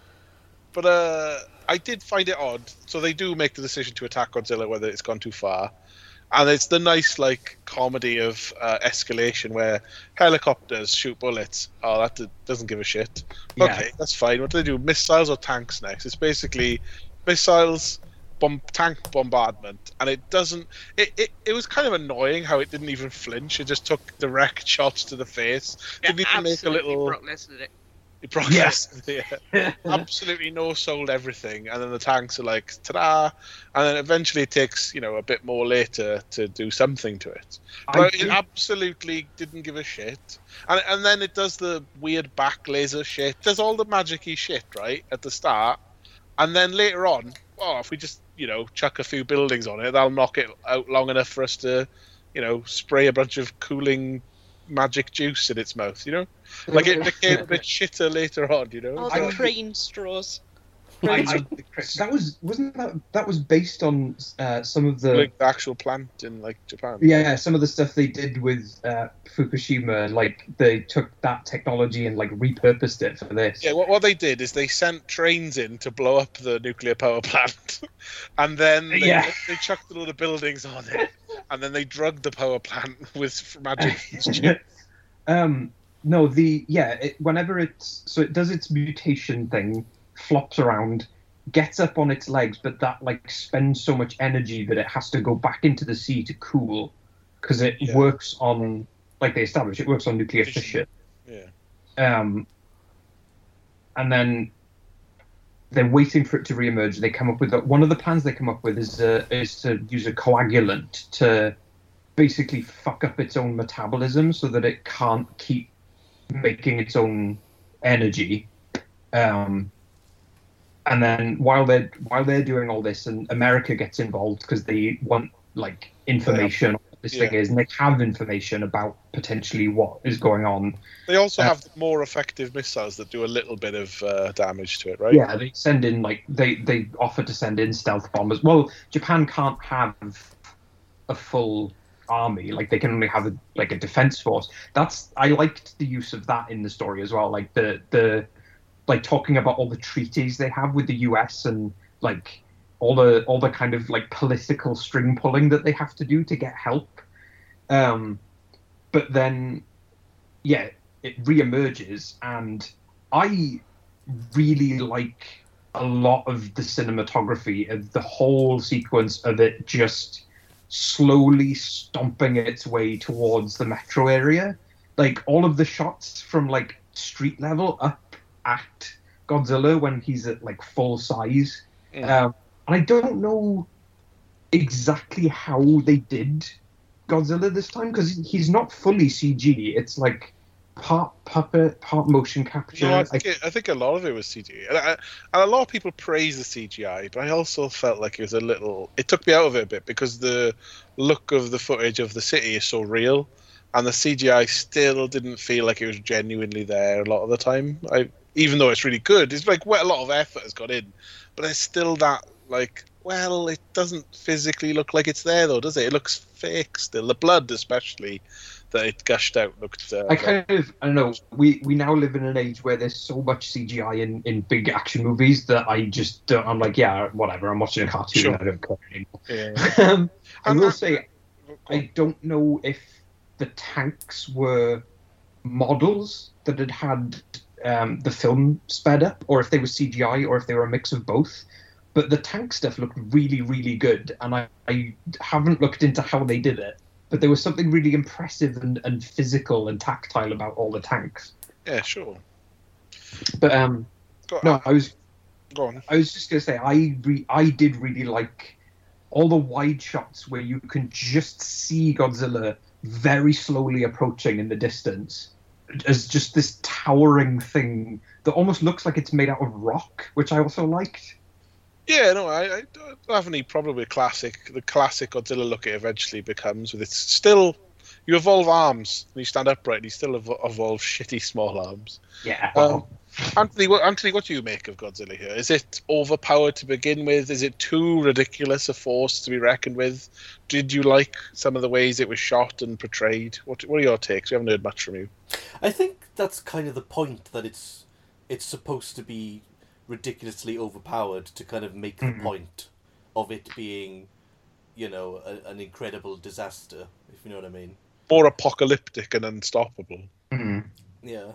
But uh, I did find it odd. So they do make the decision to attack Godzilla whether it's gone too far. And it's the nice, like, comedy of uh, escalation where helicopters shoot bullets. Oh, that d- doesn't give a shit. Yeah. Okay, that's fine. What do they do? Missiles or tanks next? It's basically missiles, bomb, tank bombardment. And it doesn't. It, it, it was kind of annoying how it didn't even flinch. It just took direct shots to the face. Yeah, Didn't even make a little. Brock Lesnar Brock Yes. Yeah. Absolutely no sold everything and then the tanks are like ta-da! And then eventually it takes you know a bit more later to do something to it. I but it absolutely didn't give a shit. And, and then it does the weird back laser shit. Does all the magic-y shit right at the start. And then later on oh if we just you know chuck a few buildings on it that'll knock it out long enough for us to you know spray a bunch of cooling magic juice in its mouth you know like it became a bit shitter later on you know All I- the crane straws. I, I, that was wasn't that that was based on uh, some of the like the actual plant in like Japan. yeah some of the stuff they did with uh, Fukushima. Like they took that technology and like repurposed it for this. Yeah, what, what they did is they sent trains in to blow up the nuclear power plant, and then they, Yeah. they chucked a load of buildings on it, and then they drugged the power plant with magic. um, no, the yeah. It, whenever it's so it does its mutation thing, flops around, gets up on its legs, but that like spends so much energy that it has to go back into the sea to cool, because it Yeah. works on like they established it works on nuclear Fission. fission. yeah, Um, and then they're waiting for it to reemerge. They come up with one of the plans they come up with is uh, is to use a coagulant to basically fuck up its own metabolism so that it can't keep making its own energy. Um, and then while they're while they're doing all this, and America gets involved because they want like information on what this thing is, and they have information about potentially what is going on. they also Uh, have more effective missiles that do a little bit of uh, damage to it, right? Yeah, they send in like they they offer to send in stealth bombers. Well, Japan can't have a full army; like they can only have a, like a defense force. That's I liked the use of that in the story as well. Like the the like talking about all the treaties they have with the U.S. and like all the all the kind of like political string pulling that they have to do to get help. Um, but then, yeah, it reemerges, and I really like a lot of the cinematography of the whole sequence of it just slowly stomping its way towards the metro area. Like all of the shots from like street level up at Godzilla when he's at like full size. Um, and I don't know exactly how they did Godzilla this time because he's not fully CG. It's like part puppet, part motion capture. No, I think, it, I think a lot of it was CGI, and, I, and a lot of people praise the CGI, but I also felt like it was a little. It took me out of it a bit because the look of the footage of the city is so real, and the CGI still didn't feel like it was genuinely there a lot of the time. I, even though it's really good, it's like well, a lot of effort has gone in, but there's still that like. Well, it doesn't physically look like it's there, though, does it? It looks fake still. The blood, especially, that it gushed out, looked. Uh, I kind of I don't know. We we now live in an age where there's so much CGI in, in big action movies that I just don't, I'm like yeah whatever. I'm watching a cartoon. Sure. I don't care anymore. yeah. um, I will that- say I don't know if the tanks were models that had had um, the film sped up, or if they were CGI, or if they were a mix of both. But the tank stuff looked really, really good, and I, I haven't looked into how they did it. But there was something really impressive and, and physical and tactile about all the tanks. yeah, sure. But um, Go, no, I was go on. I was just gonna say I re- I did really like all the wide shots where you can just see Godzilla very slowly approaching in the distance as just this towering thing that almost looks like it's made out of rock, which I also liked. Yeah, no, I, I don't have any problem with classic. The classic Godzilla look it eventually becomes with its still, you evolve arms and you stand upright, and you still ev- evolve shitty small arms. Yeah. Um, Anthony, what, Anthony, what do you make of Godzilla here? Is it overpowered to begin with? Is it too ridiculous a force to be reckoned with? Did you like some of the ways it was shot and portrayed? What, what are your takes? We haven't heard much from you. I think that's kind of the point that it's it's supposed to be ridiculously overpowered to kind of make the Mhm. point of it being, you know, a, an incredible disaster. If you know what I mean. More apocalyptic and unstoppable. Mm-hmm. Yeah,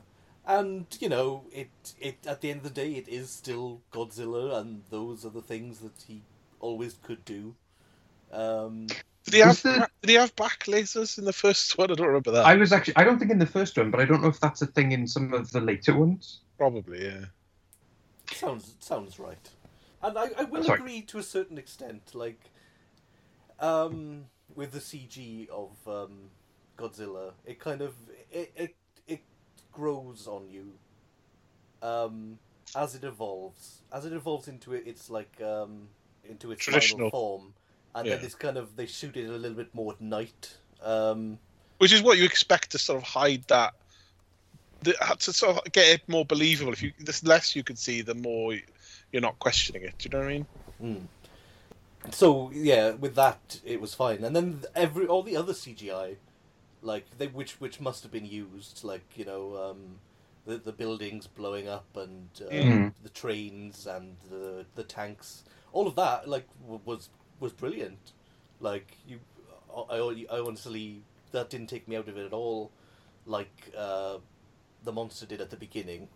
and you know, it it at the end of the day, it is still Godzilla, and those are the things that he always could do. Um, Did he have Was the- did he have back lasers in the first one? I don't remember that. I was actually. I don't think in the first one, but I don't know if that's a thing in some of the later ones. Probably, yeah. sounds sounds right, and I, I will Sorry. agree to a certain extent. Like, um, with the CG of um, Godzilla, it kind of it, it it grows on you. Um, as it evolves, as it evolves into it, it's like um, into its Traditional. final form, and Yeah. then it's kind of they shoot it a little bit more at night. Um, Which is what you expect to sort of hide that. The, to sort of get it more believable. If you, the less you can see, the more you're not questioning it. Do you know what I mean? Mm. So yeah, with that it was fine, and then every all the other CGI, like they which which must have been used, like you know, um, the the buildings blowing up and uh, Mhm. the trains and the the tanks, all of that like w- was was brilliant. Like you, I I I honestly that didn't take me out of it at all, like uh, the monster did at the beginning.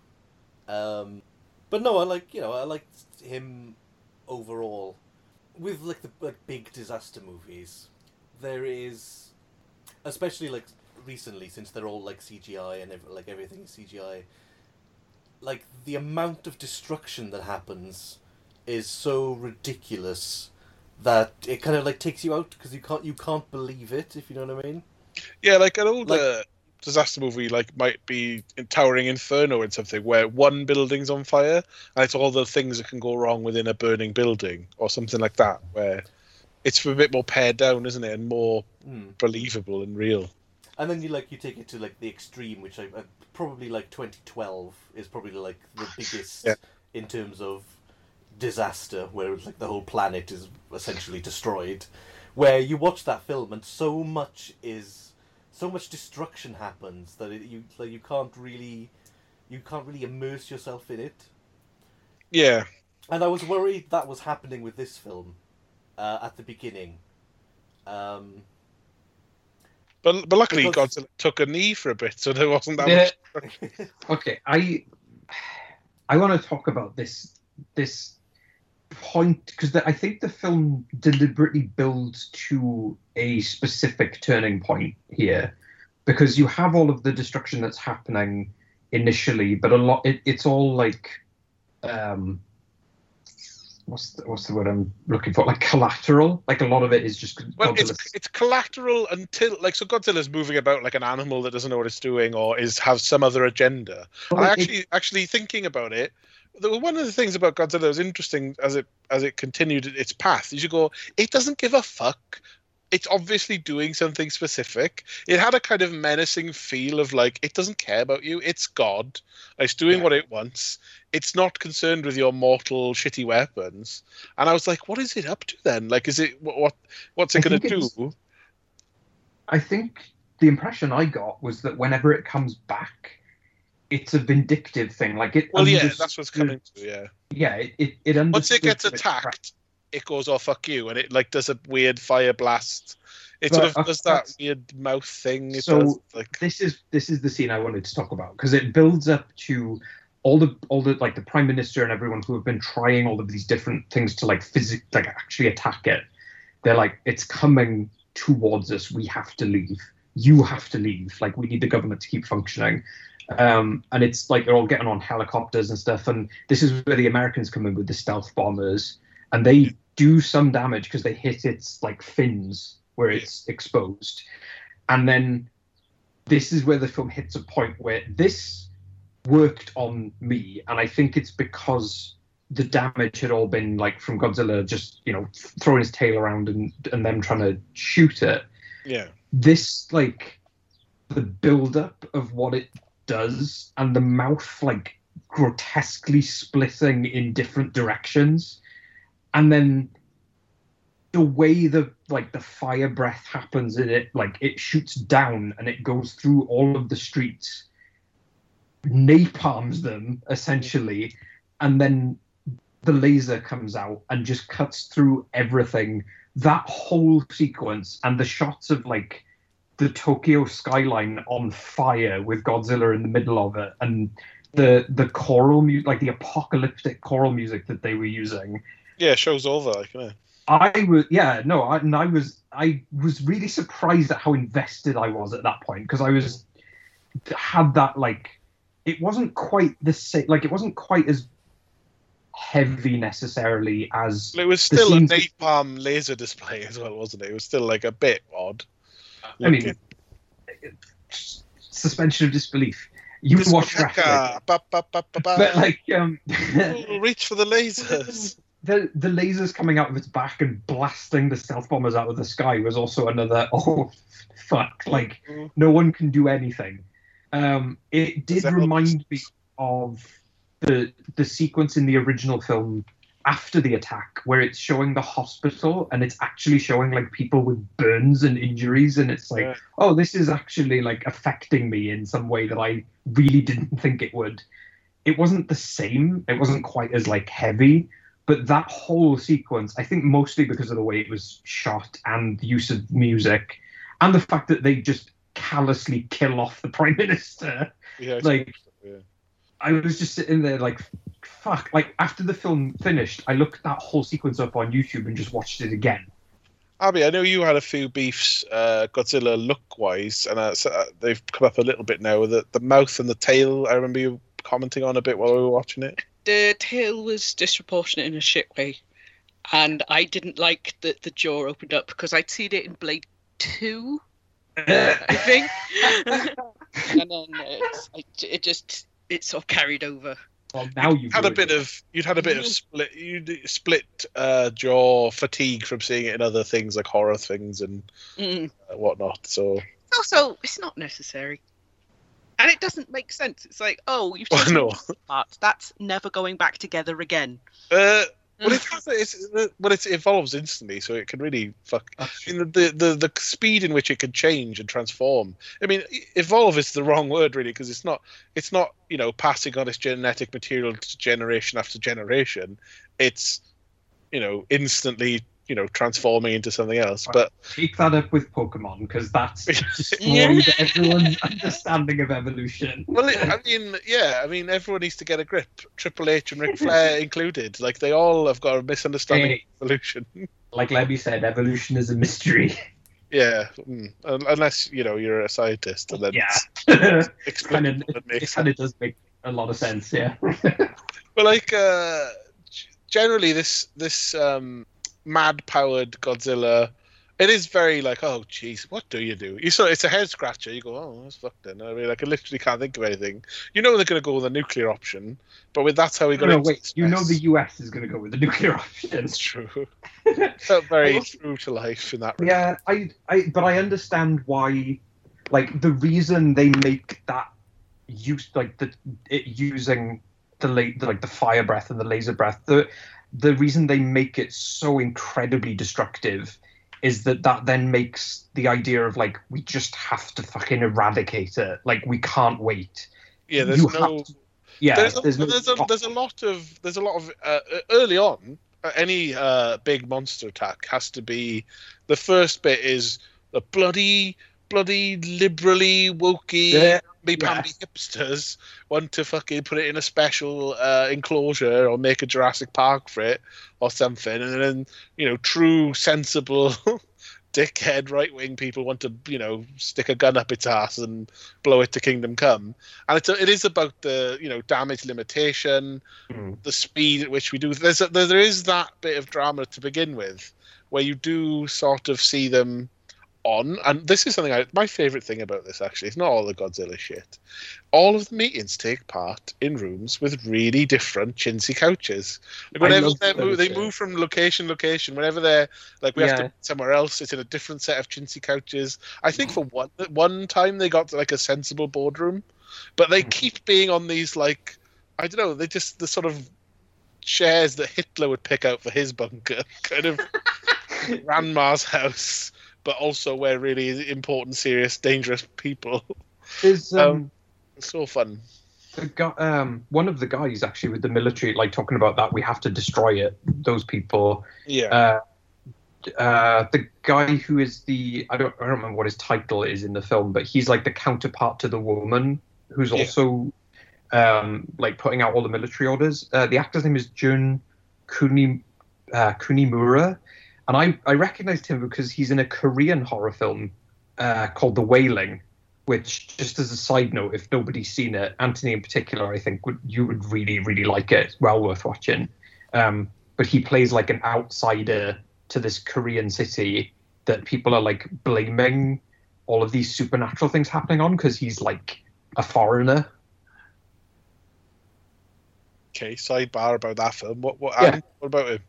Um, but no, I like you know I liked him overall with like the like big disaster movies, there is, especially like recently since they're all like CGI and ev- like everything is CGI. Like the amount of destruction that happens is so ridiculous that it kind of like takes you out because you can't you can't believe it if you know what I mean. Yeah, like an older uh, disaster movie, like might be in Towering Inferno and something, where one building's on fire and it's all the things that can go wrong within a burning building, or something like that, where it's a bit more pared down, isn't it, and more Hmm. believable and real. And then you like you take it to like the extreme, which I, I probably like 2012 is probably like the biggest Yeah. in terms of disaster, where it's like the whole planet is essentially destroyed. Where you watch that film and so much is so much destruction happens that it, you like you can't really you can't really immerse yourself in it. Yeah, And I was worried that was happening with this film uh, at the beginning. Um, but but luckily Because- Godzilla took a knee for a bit, so there wasn't that Yeah. much. Okay, I I want to talk about this this point because I think the film deliberately builds to a specific turning point here because you have all of the destruction that's happening initially, but a lot it, it's all like um what's the, what's the word I'm looking for like collateral like a lot of it is just Well, Godzilla's- it's it's collateral until like so Godzilla's moving about like an animal that doesn't know what it's doing or is have some other agenda. Well, I it- actually actually thinking about it, one of the things about Godzilla that was interesting as it as it continued its path. is You go, it doesn't give a fuck. It's obviously doing something specific. It had a kind of menacing feel of like it doesn't care about you. It's God. It's doing Yeah. what it wants. It's not concerned with your mortal shitty weapons. And I was like, what is it up to then? Like, is it what? what what's it going to do? I think the impression I got was that whenever it comes back, it's a vindictive thing. Like it. Well, yeah, that's what's coming to. Yeah. Yeah, it it, it Once it gets attacked, it goes, "Oh fuck you," and it like does a weird fire blast. It But, sort of uh, does that weird mouth thing. It So- does like This is this is the scene I wanted to talk about because it builds up to all the all the like the prime minister and everyone who have been trying all of these different things to like physic like actually attack it. They're like, it's coming towards us. We have to leave. You have to leave. Like we need the government to keep functioning. Um, and it's like they're all getting on helicopters and stuff. And this is where the Americans come in with the stealth bombers, and they do some damage because they hit its like fins where it's exposed. And then this is where the film hits a point where this worked on me, and I think it's because the damage had all been like from Godzilla just you know throwing his tail around and and them trying to shoot it. Yeah, this like the build up of what it does and the mouth like grotesquely splitting in different directions and then the way the like the fire breath happens in it like it shoots down and it goes through all of the streets napalms them essentially. And then the laser comes out and just cuts through everything. That whole sequence and the shots of like the Tokyo skyline on fire with Godzilla in the middle of it and the the choral music like the apocalyptic choral music that they were using Yeah, show's over. Like, know. I was yeah no I, and I was I was really surprised at how invested I was at that point because I was had that like it wasn't quite the same like it wasn't quite as heavy necessarily as Well, it was still a napalm laser display as well, wasn't it? It was still like a bit odd. I mean suspension of disbelief you watch wrestling ba. but like um reach for the lasers. the the lasers coming out of its back and blasting the stealth bombers out of the sky was also another oh fuck like Mm. no one can do anything. Um it did remind me of the the sequence in the original film after the attack where it's showing the hospital and it's actually showing like people with burns and injuries and it's like Yeah. oh this is actually like affecting me in some way that i really didn't think it would. It wasn't the same. It wasn't quite as like heavy but that whole sequence i think mostly because of the way it was shot and the use of music and the fact that they just callously kill off the prime minister Yeah, like yeah. I was just sitting there like, fuck. Like after the film finished, I looked that whole sequence up on YouTube and just watched it again. Abby, I know you had a few beefs, uh, Godzilla look wise, and uh, so, uh, they've come up a little bit now. The the mouth and the tail. I remember you commenting on a bit while we were watching it. The tail was disproportionate in a shit way, and I didn't like that the jaw opened up because I'd seen it in Blade Two, I think, and then it's, I, it just it sort of carried over. well, now you've Had a bit it. of you'd had a bit of split you split uh, jaw fatigue from seeing it in other things like horror things and Mm. uh, whatnot. So Also, it's not necessary. And it doesn't make sense. It's like, oh, you've Well, taken no. apart. That's never going back together again. uh, well, it has, it's, well, it evolves instantly, so it can really fuck I mean, the, the the speed in which it can change and transform. I mean, evolve is the wrong word really because it's not it's not you know passing on its genetic material to generation after generation. It's you know instantly you know transforming into something else. But Take that up with Pokemon because that's destroyed everyone's understanding of evolution. well, it, I mean, yeah, I mean, everyone needs to get a grip. Triple H and Ric Flair included. Like they all have got a misunderstanding Hey. of evolution. Like Lebby said, evolution is a mystery. yeah, mm, unless you know you're a scientist and then Yeah. it's kind explainable of, and it kind of does make a lot of sense. Yeah. But like uh, generally, this this um, mad powered Godzilla, it is very like, oh jeez, what do you do? You saw it's a head scratcher. You go, oh, that's fucked. Then I mean, like, I literally can't think of anything. You know they're going to go with a nuclear option, but with that's how we got. no, wait. You know the US is going to go with the nuclear option. It's true. Felt very true to life in that. regard. Yeah, I, I, but I understand why, like the reason they make that use, like the it using the, like the fire breath and the laser breath. The the reason they make it so incredibly destructive is that that then makes the idea of like we just have to fucking eradicate it. Like we can't wait. Yeah, there's You no. to- Yeah, there's, a, there's no there's, a, there's a lot of there's a lot of uh, early on uh, any uh, big monster attack has to be the first bit is the bloody bloody liberally wokey Yeah, be pamby hipsters want to fucking put it in a special uh, enclosure or make a Jurassic Park for it or something. And then you know true sensible dickhead right wing people want to you know stick a gun up its ass and blow it to kingdom come. And it's a, it is about the you know damage limitation Mm. the speed at which we do there's a, there, there is that bit of drama to begin with where you do sort of see them on, and this is something I my favorite thing about this actually. It's not all the Godzilla shit. All of the meetings take part in rooms with really different chintzy couches. Whenever they those, move, they yeah. move from location to location. Whenever they're like we have to Yeah. somewhere else, it's in a different set of chintzy couches. I think for one one time they got like a sensible boardroom, but they Mhm. keep being on these like I don't know. They just the sort of chairs that Hitler would pick out for his bunker, kind of grandma's house, but also where really important, serious, dangerous people. There's um, Um, It's so fun. the guy, um, one of the guys actually with the military, like talking about that we have to destroy it. Those people. Yeah. Uh, uh, the guy who is the I don't I don't remember what his title is in the film, but he's like the counterpart to the woman who's Yeah. also um, like putting out all the military orders. Uh, the actor's name is Jun Kuni uh, Kunimura, and I I recognized him because he's in a Korean horror film uh, called The Wailing. Which, just as a side note, if nobody's seen it, Anthony in particular, I think would you would really really like it. It's well worth watching. Um, but he plays like an outsider to this Korean city that people are like blaming all of these supernatural things happening on because he's like a foreigner. Okay. Sidebar about that film. What? What? Yeah. Adam, what about him?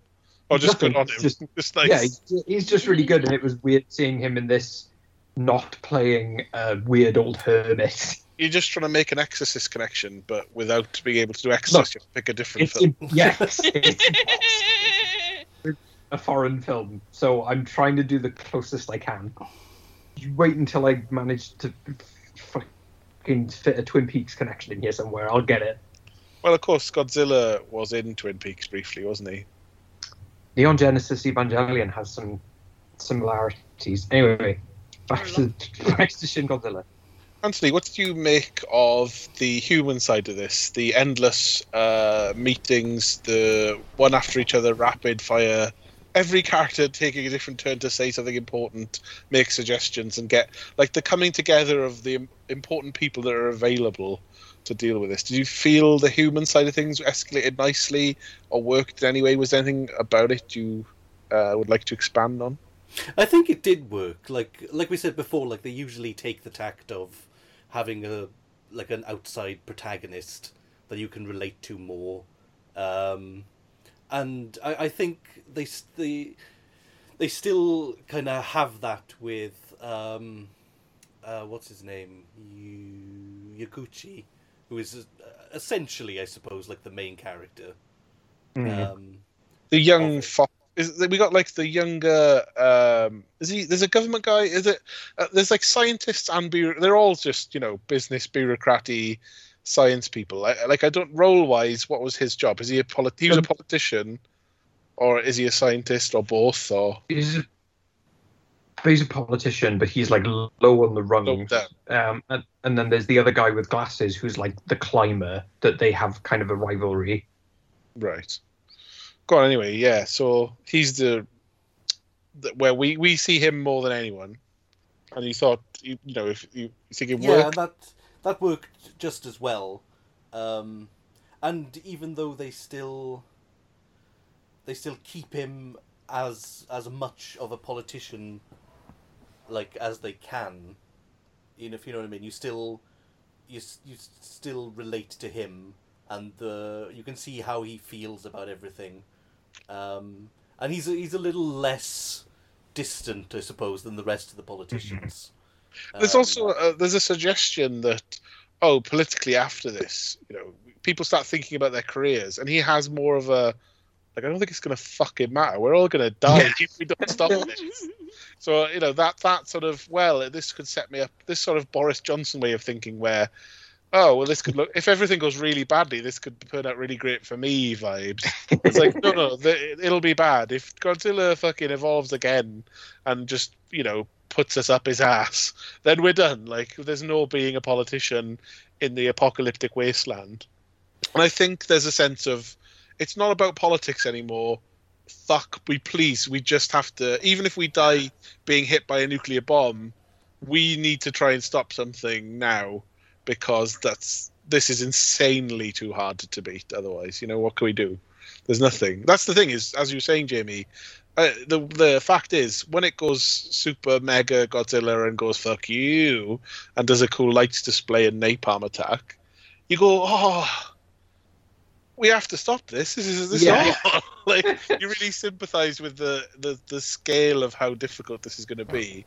Oh, just good on him. just- Just, nice. Yeah, he's, he's just really good, and it was weird seeing him in this not playing a weird old hermit. You're just trying to make an Exorcist connection, but without being able to do Exorcist, you pick a different film. yes, it's a foreign film, so I'm trying to do the closest I can. You wait until I manage to fucking fit a Twin Peaks connection in here somewhere. I'll get it. Well, of course, Godzilla was in Twin Peaks briefly, wasn't he? Neon Genesis Evangelion has some similarities. Anyway, back to back to Shin Godzilla. Anthony, what did you make of the human side of this? The endless uh, meetings, the one after each other, rapid fire. Every character taking a different turn to say something important, make suggestions, and get like the coming together of the important people that are available to deal with this. Did you feel the human side of things escalated nicely or worked in any way? Was there anything about it you uh, would like to expand on? I think it did work. Like like we said before, like they usually take the tact of having a like an outside protagonist that you can relate to more, um, and I, I think they they they still kind of have that with um, uh, what's his name Yu- Yaguchi, who is uh, essentially, I suppose, like the main character. Um, The young fox. Is we got like the younger? Um, is he? There's a government guy. Is it? Uh, there's like scientists and bureau- they're all just you know business bureaucraty science people. I, like I don't role wise. What was his job? Is he a polit- He was a Um, politician, or is he a scientist, or both, or He's a, he's a politician, but he's like low on the low rungs. Um, and, and then there's the other guy with glasses who's like the climber that they have kind of a rivalry. Right. Go on anyway. Yeah. So he's the, the where we we see him more than anyone, and you thought you you know if you, you think it yeah, worked. Yeah, that that worked just as well. Um, and even though they still they still keep him as as much of a politician like as they can, you know, if you know what I mean, you still you you still relate to him, and the you can see how he feels about everything. Um, and he's a, he's a little less distant, I suppose, than the rest of the politicians. There's Um, also uh, there's a suggestion that oh politically after this you know people start thinking about their careers and he has more of a like I don't think it's going to fucking matter we're all going to die Yeah. if we don't stop this so you know that that sort of well this could set me up this sort of Boris Johnson way of thinking where oh well this could look if everything goes really badly this could turn out really great for me vibes it's like no no the, it'll be bad if Godzilla fucking evolves again and just you know puts us up his ass then we're done. Like there's no being a politician in the apocalyptic wasteland. And I think there's a sense of it's not about politics anymore. Fuck, we please, we just have to even if we die being hit by a nuclear bomb, we need to try and stop something now because that's this is insanely too hard to beat otherwise. You know, what can we do? There's nothing. That's the thing is as you were saying, Jamie, Uh, the the fact is, when it goes super mega Godzilla and goes fuck you and does a cool lights display and napalm attack, you go, oh, we have to stop this. This is this is Yeah. like you really sympathise with the, the the scale of how difficult this is going to be.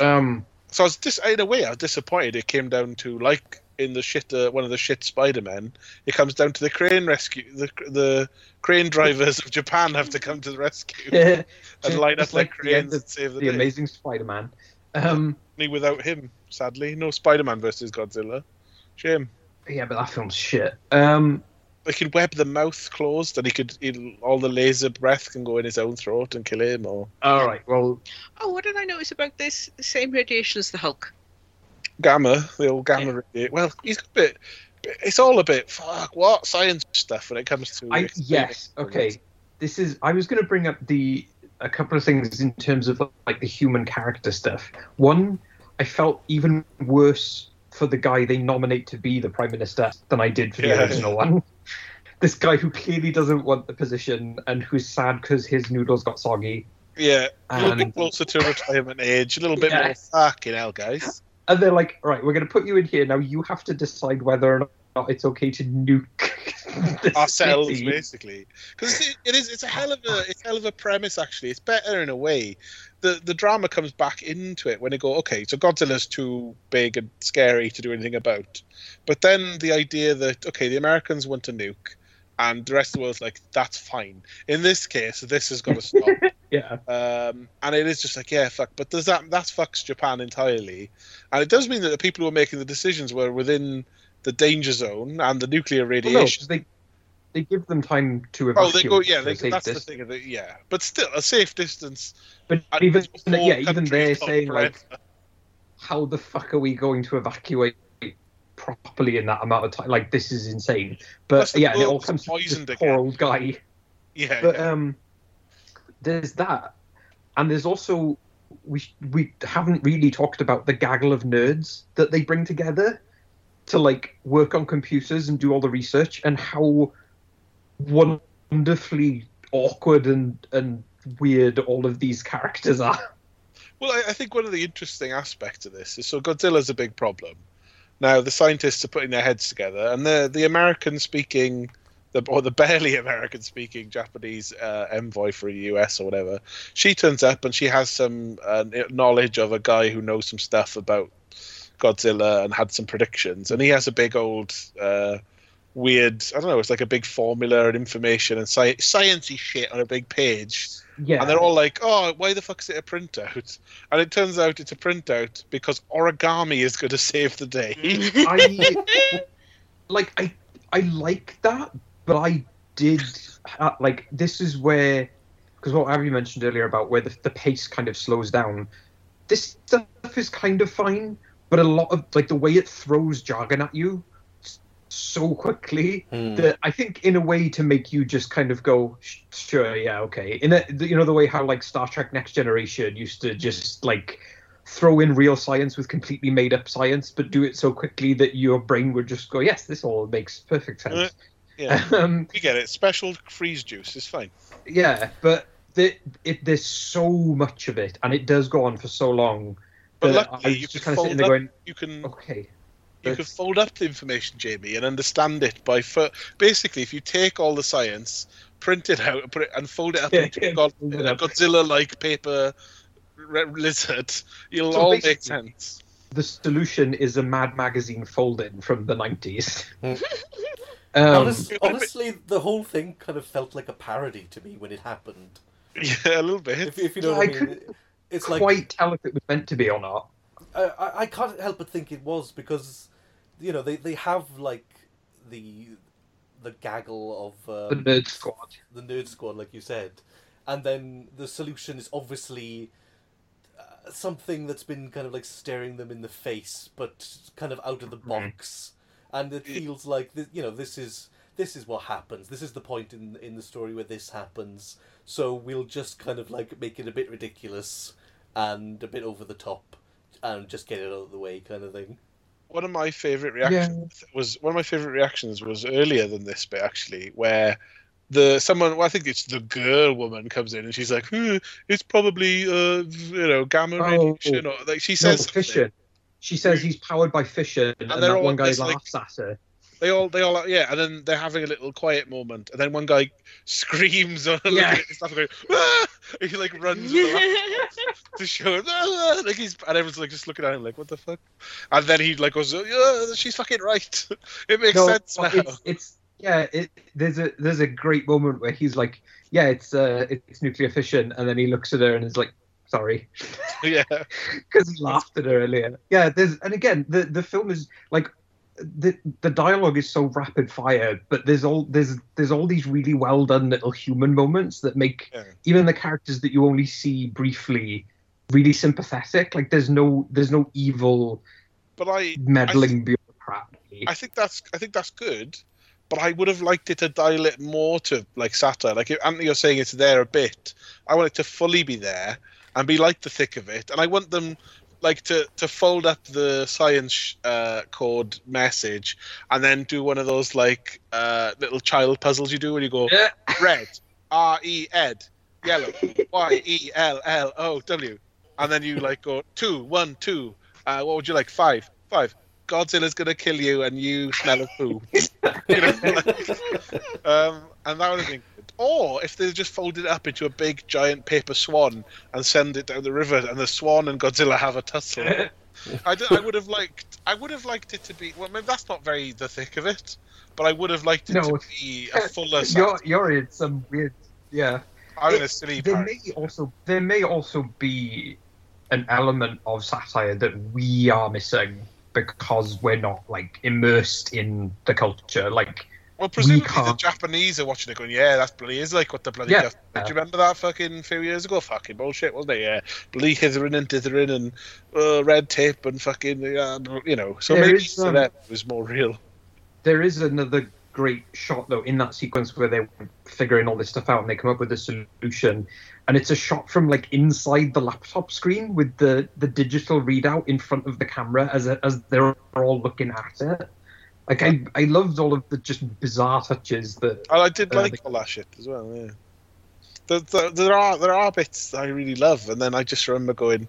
Um, So I was dis- in a way I was disappointed. It came down to like in the shit uh, one of the shit Spider Men. It comes down to the crane rescue. The the crane drivers of Japan have to come to the rescue and and line up their like the cranes and save the, the. Amazing Spider-Man. Um, Only Without him, sadly, no Spider Man versus Godzilla. Shame. yeah, but that film's shit. Um, They could web the mouth closed, and he could he'll, all the laser breath can go in his own throat and kill him. Or all right, well, Oh, what did I notice about this? The same radiation as the Hulk. gamma, the old gamma. radi- Well, he's a bit. It's all a bit fuck what science stuff when it comes to. I yes, okay. This is. I was going to bring up the a couple of things in terms of like the human character stuff. One, I felt even worse for the guy they nominate to be the prime minister than I did for the Yeah. original one. This guy who clearly doesn't want the position and who's sad because his noodles got soggy. Yeah, a little And bit closer to retirement age, a little bit Yeah. more fucking hell, guys. and they're like, all right, we're going to put you in here now. You have to decide whether or not it's okay to nuke Ourselves, city." basically, because it, it is. It's a hell of a. It's a hell of a premise, actually. It's better in a way. The the drama comes back into it when they go, okay, so Godzilla's too big and scary to do anything about, but then the idea that okay, the Americans want a nuke, and the rest of the world's like, that's fine. In this case, this has got to stop. Yeah. Um, and it is just like, yeah, fuck. But does that that fucks Japan entirely? And it does mean that the people who are making the decisions were within the danger zone and the nuclear Well, no, radiation. they they give them time to evacuate. oh, they go, yeah, they, that's the thing. of it, Yeah, but still, a safe distance. But even yeah, even they're saying like, how the fuck are we going to evacuate properly in that amount of time? Like this is insane. But yeah, it all comes to this poisoned poor old guy. yeah, But yeah. um, there's that, and there's also we we haven't really talked about the gaggle of nerds that they bring together to like work on computers and do all the research, and how wonderfully awkward and and weird all of these characters are. Well, I, I think one of the interesting aspects of this is so Godzilla's a big problem. Now the scientists are putting their heads together, and the the American speaking, the or the barely American speaking Japanese uh, envoy for the US or whatever, she turns up and she has some uh, knowledge of a guy who knows some stuff about Godzilla and had some predictions, and he has a big old. Uh, Weird, I don't know. It's like a big formula and information and sci- sciencey shit on a big page, Yeah, and they're all like, "Oh, why the fuck is it a printout?" And it turns out it's a printout because origami is going to save the day. I like I I like that, but I did uh, like this is where because what Abby mentioned earlier about where the, the pace kind of slows down. This stuff is kind of fine, but a lot of like the way it throws jargon at you so quickly Hmm. that I think in a way to make you just kind of go sure yeah okay in a, you know the way how like Star Trek Next Generation used to just like throw in real science with completely made up science but do it so quickly that your brain would just go yes this all makes perfect Uh, sense Yeah, um, you get it. Special freeze juice is fine. yeah but the, it, there's so much of it and it does go on for so long But that I luckily, you just can kind of sitting fold there up. going You can okay you but- can fold up the information, Jamie, and understand it by fo- basically if you take all the science, print it out, and put it and fold it up Yeah, into a, yeah, God, fold it a up. Godzilla-like paper re- lizard. It'll So all make sense. the solution is a Mad Magazine fold-in from the 90s. Hmm. um, Honest, honestly, the whole thing kind of felt like a parody to me when it happened. Yeah, a little bit. If, if you know Yeah, what I I mean. couldn't It's quite like tell if it was meant to be or not. I, I I can't help but think it was because you know they, they have like the the gaggle of The um, Nerd Squad. the nerd squad, like you said, and then the solution is obviously uh, something that's been kind of like staring them in the face, but kind of out of the box, and it feels like th- you know this is this is what happens. This is the point in in the story where this happens. So we'll just kind of like make it a bit ridiculous and a bit over the top, and just get it out of the way, kind of thing. One of my favorite reactions was one of my favorite reactions was earlier than this bit actually, where the someone well, I think it's the girl woman comes in and she's like, "Hmm, it's probably uh you know gamma Oh. radiation or like she says something. fission. She says he's powered by fission, and, they're that all- one guy there's, like- laughs at her. They all they all yeah, and then they're having a little quiet moment, and then one guy screams on looking Yeah. at his stuff and going, ah! And he like runs with to show him, ah! like he's and everyone's like just looking at him like what the fuck, and then he like goes, yeah, she's fucking right, it makes No, sense now. it's, it's yeah. It, there's a there's a great moment where he's like, yeah, it's uh, it's nuclear fission, and then he looks at her and is like, sorry, yeah, because he laughed at her earlier. Yeah, there's and again the the film is like. The, the dialogue is so rapid fire, but there's all there's there's all these really well done little human moments that make Yeah. even the characters that you only see briefly really sympathetic. Like there's no there's no evil but I meddling bureaucrat. I think that's I think that's good, but I would have liked it to dial it more to like satire. Like if Anthony, you're saying it's there a bit. I want it to fully be there and be like the thick of it, and I want them like to to fold up the science uh, code message and then do one of those like uh, little child puzzles you do when you go Yeah. red R E Ed yellow Y E L L O W and then you like go two one two uh, what would you like five five Godzilla's gonna kill you and you smell of poo you know, like, um, and that would have been good. Or if they just folded it up into a big giant paper swan and send it down the river, and the swan and Godzilla have a tussle. I, d- I would have liked. I would have liked it to be. Well, maybe that's not very the thick of it, but I would have liked it No, to be a fuller. you're you're in some weird yeah. I'm in a silly There may also there may also be an element of satire that we are missing because we're not like immersed in the culture. Like Well, presumably the can't- Japanese are watching it, going, "Yeah, that's bloody is like what the bloody." Yeah. Duff- Do you remember that fucking few years ago? Fucking bullshit, wasn't it? Yeah, bloody hithering and dithering and uh, red tape and fucking, uh, you know. So There maybe is, um, them it was more real. there is another great shot though in that sequence where they're figuring all this stuff out and they come up with a solution and it's a shot from like inside the laptop screen with the the digital readout in front of the camera as as they're all looking at it like i i loved all of the just bizarre touches that And I did Uh, like all that shit as well. Yeah, there, there, there are there are bits that I really love, and then I just remember going,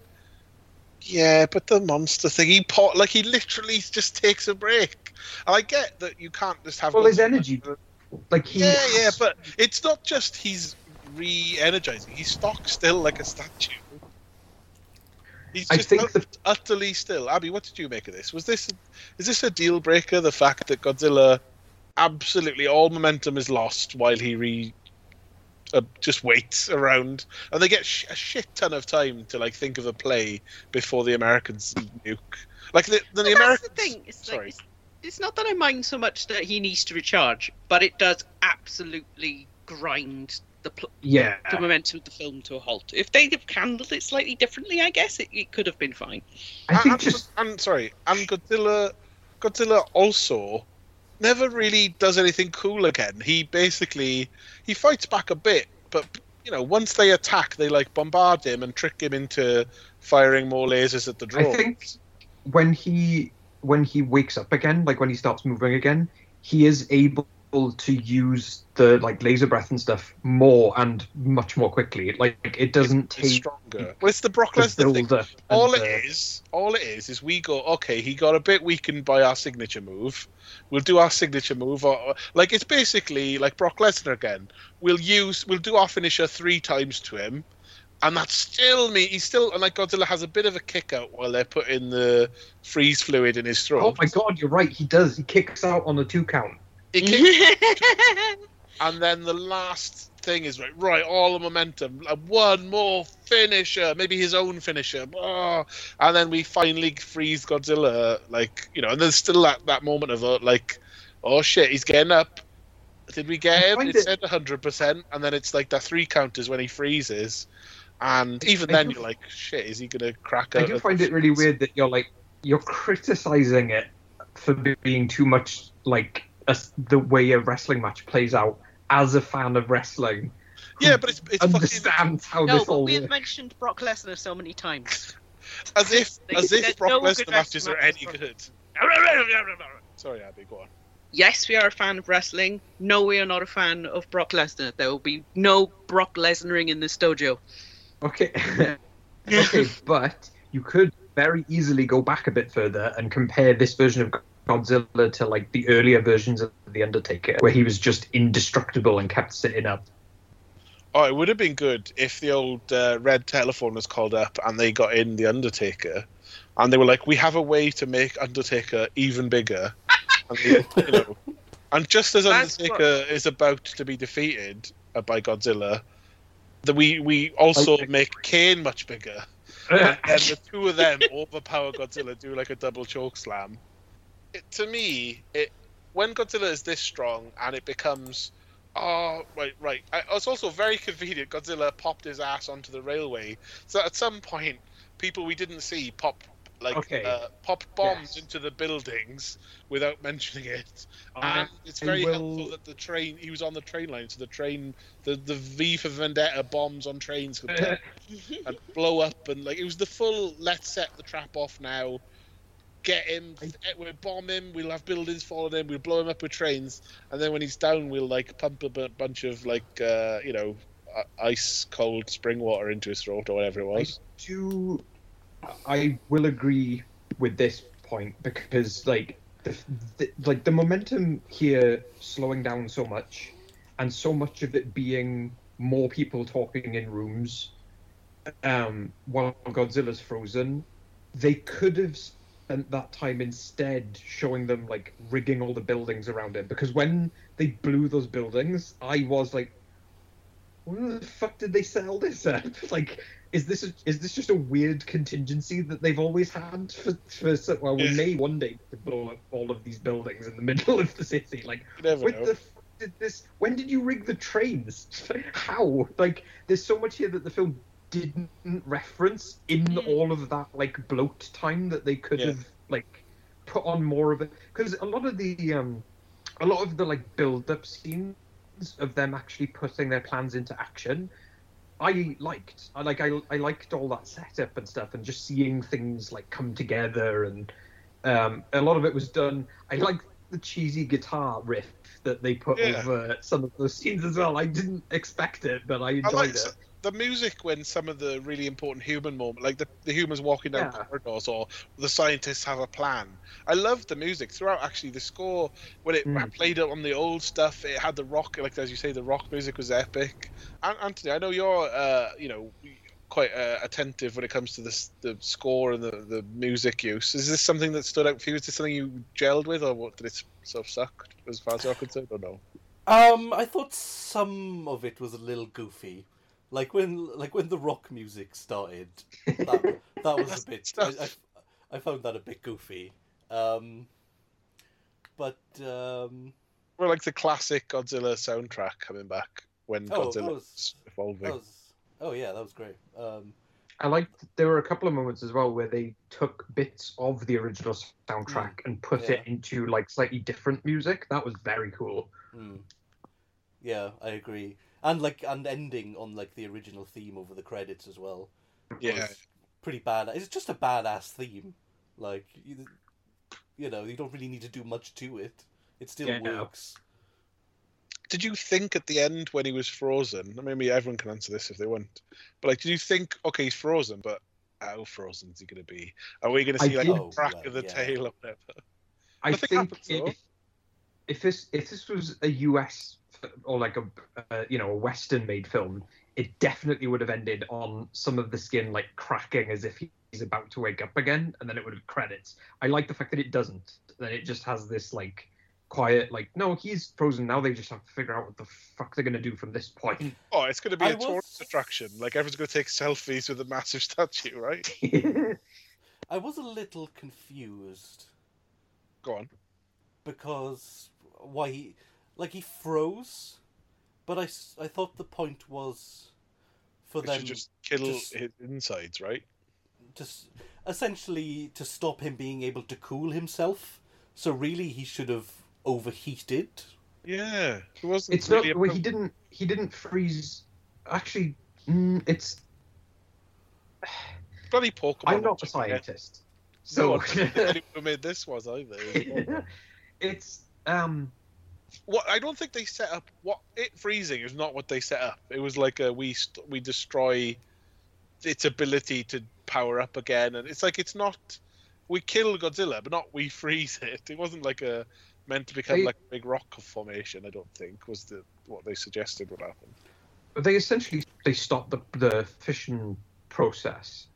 "Yeah, but the monster thing, he pot like he literally just takes a break." And I get that you can't just have well his energy like he Yeah, yeah, but it's not just he's re-energizing. He's stock still like a statue. He's I just think the- utterly still. Abby, what did you make of this? Was this is this a deal breaker? The fact that Godzilla absolutely all momentum is lost while he re uh, just waits around, and they get sh- a shit ton of time to like think of a play before the Americans nuke. Like the, the, the that's Americans. the thing. It's, Sorry. like, it's, it's not that I mind so much that he needs to recharge, but it does absolutely grind the pl- yeah the momentum of the film to a halt. If they'd have handled it slightly differently, I guess it, it could have been fine. i think and, just and sorry, and Godzilla, Godzilla also never really does anything cool again. He basically he fights back a bit, but you know once they attack, they like bombard him and trick him into firing more lasers at the drone. I think when he when he wakes up again, like when he starts moving again, he is able to use the like laser breath and stuff more and much more quickly. Like it doesn't It's take stronger. Well, it's the Brock the Lesnar thing. and All it the- is, all it is, is we go, okay, he got a bit weakened by our signature move. We'll do our signature move, or, or- like it's basically like Brock Lesnar again. We'll use, we'll do our finisher three times to him, and that's still me. He's still, and like Godzilla has a bit of a kick out while they're putting the freeze fluid in his throat. Oh my god, you're right. He does. He kicks out on the two count. He And then the last thing is right, right, all the momentum, one more finisher, maybe his own finisher, oh, and then we finally freeze Godzilla, like you know, and there's still that, that moment of uh, like, oh shit, he's getting up. Did we get him? It it- said 100, percent and then it's like that three counters when he freezes, and even I then do- you're like, shit, is he gonna crack? I do find it really weird that you're like you're criticizing it for being too much like a, the way a wrestling match plays out as a fan of wrestling. Yeah, but it's it's fucking understands how no, this but all we've works. mentioned Brock Lesnar so many times. as if as if Brock no Lesnar matches are any matches good. Sorry, Abby, go on. yes, we are a fan of wrestling. No, we are not a fan of Brock Lesnar. There will be no Brock Lesnaring in this dojo. Okay. okay, but you could very easily go back a bit further and compare this version of Godzilla to like the earlier versions of The Undertaker, where he was just indestructible and kept sitting up. Oh, it would have been good if the old uh, red telephone was called up and they got in the Undertaker, and they were like, "We have a way to make Undertaker even bigger," and, they- you know, and just as Undertaker is about to be defeated uh, by Godzilla, that we we also make Kane much bigger, and the two of them overpower Godzilla, do like a double choke slam. It, to me, it when Godzilla is this strong and it becomes, oh right, right. I, it's also very convenient. Godzilla popped his ass onto the railway, so at some point, people we didn't see pop like Okay. uh, pop bombs Yes. into the buildings without mentioning it. I- And it's very will- helpful that the train he was on the train line, so the train the the V for Vendetta bombs on trains could and blow up and like it was the full let's set the trap off now get him eh, we'll bomb him we'll have buildings following him we'll blow him up with trains and then when he's down we'll like pump a bunch of like uh you know ice cold spring water into his throat or whatever it was. do I will agree with this point because like the, the like the momentum here slowing down so much and so much of it being more people talking in rooms um while Godzilla's frozen they could have spent that time instead showing them like rigging all the buildings around it because when they blew those buildings I was like where the fuck did they sell this at? Like, is this a, is this just a weird contingency that they've always had for for so- well, we may one day to blow up all of these buildings in the middle of the city. Like, never the fuck did this? When did you rig the trains? How? Like, there's so much here that the film didn't reference in Mm. all of that like bloat time that they could Yeah. have like put on more of it because a lot of the um a lot of the like build up scenes of them actually putting their plans into action i liked i like I, I liked all that setup and stuff and just seeing things like come together and um a lot of it was done i like the cheesy guitar riff that they put Yeah. over some of those scenes as well i didn't expect it but i I enjoyed like it s- the music when some of the really important human moment, like the, the humans walking down Yeah. corridors or the scientists have a plan. I loved the music throughout. Actually, the score when it Mm. played it on the old stuff, it had the rock, like as you say, the rock music was epic. And Anthony, I know you're, uh, you know, quite uh, attentive when it comes to this, the score and the, the music use. Is this something that stood out for you? Is this something you gelled with, or what did it sort of suck as far as you're concerned, or no? Um, I thought some of it was a little goofy, like when like when the rock music started. That, that was a bit. I, I, I found that a bit goofy. Um, but um, Or like the classic Godzilla soundtrack coming back when Oh, Godzilla was was- evolving. was. Oh yeah, that was great. Um, I liked there were a couple of moments as well where they took bits of the original soundtrack and put Mm. yeah. it into like slightly different music. That was very cool. mm. Yeah, I agree. And like and ending on like the original theme over the credits as well. Yeah, pretty bad. It's just a badass theme. Like you, you know, you don't really need to do much to it. It still Yeah. works. did you think at the end when he was frozen? i Maybe everyone can answer this if they want. But like, did you think, okay, he's frozen, but how frozen is he going to be? Are we going to I see like did- a crack Oh, of the yeah. tail or whatever? I Nothing think happens, if, if this if this was a US f- or like a uh, you know a Western made film, it definitely would have ended on some of the skin like cracking as if he's about to wake up again, and then it would have credits. I like the fact that it doesn't. That it just has this like quiet like no he's frozen now. They just have to figure out what the fuck they're gonna do from this point. Oh, it's going to be I a tourist attraction. Like everyone's going to take selfies with a massive statue, right? I was a little confused Go on. because why he like he froze, but I, s- I thought the point was for They them should just kill just- his insides, right? to s- essentially to stop him being able to cool himself. So really, he should have overheated. Yeah, it wasn't. it's not. really a Well, he problem. didn't. He didn't freeze. Actually, mm, it's. bloody Pokemon. I'm not a logic, yeah. scientist, No, so one who made this was either. it's Um, What I don't think they set up what it freezing is not what they set up. It was like a we st- we destroy its ability to power up again, and it's like it's not we kill Godzilla, but not we freeze it. It wasn't like a meant to become They- like a big rock formation. I don't think was the what they suggested would happen. they essentially they stopped the the fission process.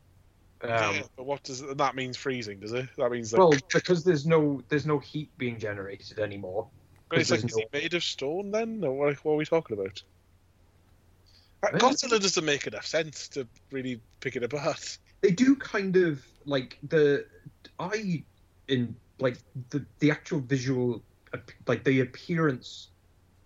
Um, yeah, but what does that means? Freezing, does it? That means like, Well, because there's no there's no heat being generated anymore. But it's like there's is he made of stone then? Or what, what are we talking about? Yeah. Godzilla doesn't make enough sense to really pick it apart. They do kind of like the I in like the the actual visual like the appearance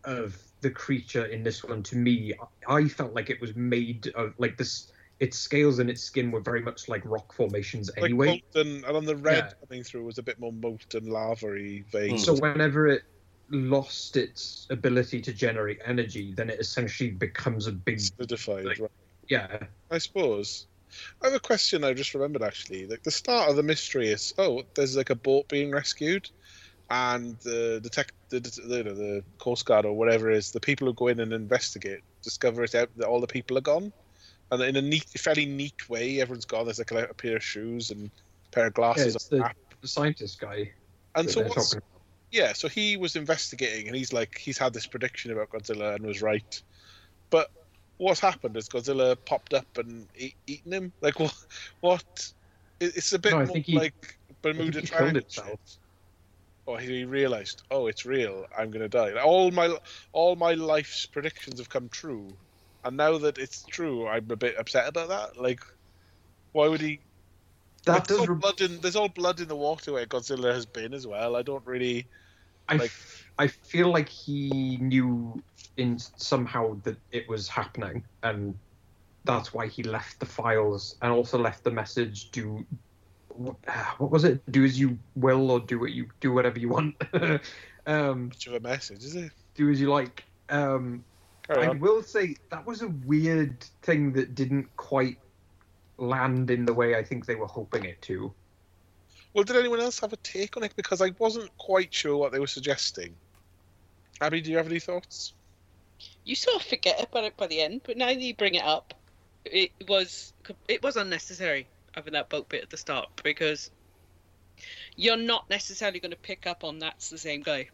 of the creature in this one to me I felt like it was made of like this its scales and its skin were very much like rock formations Like anyway. molten, and on the red Yeah. coming through was a bit more molten lava-y vein. Mm. So whenever it lost its ability to generate energy, then it essentially becomes a big solidified. like- right. yeah. I suppose. I have a question I just remembered actually. Like the start of the mystery is oh, there's like a boat being rescued, and the detect the, the, the, the coast guard or whatever it is the people who go in and investigate discover it out that all the people are gone, and in a neat, fairly neat way, everyone's gone. There's like a, pair of shoes and a pair of yeah glasses. it's the, the scientist guy. and so what's, yeah, so he was investigating, and he's like, he's had this prediction about Godzilla and was right. But what's happened is Godzilla popped up and eat, eaten him. Like what? What? It's a bit No, more he- like Bermuda Triangle. Or oh, he realized, oh, it's real. I'm gonna die. All my all my life's predictions have come true, and now that it's true, I'm a bit upset about that. Like, why would he? That like, does all re- in, there's all blood in the water where Godzilla has been as well. I don't really. I, like- f- I feel like he knew in somehow that it was happening, and that's why he left the files and also left the message. Do what, what was it? Do as you will, or do what you do whatever you want. um, much of a message, is it? do as you like. Um, I will say that was a weird thing that didn't quite land in the way I think they were hoping it to. Well, did anyone else have a take on it? Because I wasn't quite sure what they were suggesting. Abby, do you have any thoughts? You sort of forget about it by the end, but now that you bring it up, it was it was unnecessary having that boat bit at the start because you're not necessarily going to pick up on that's the same guy.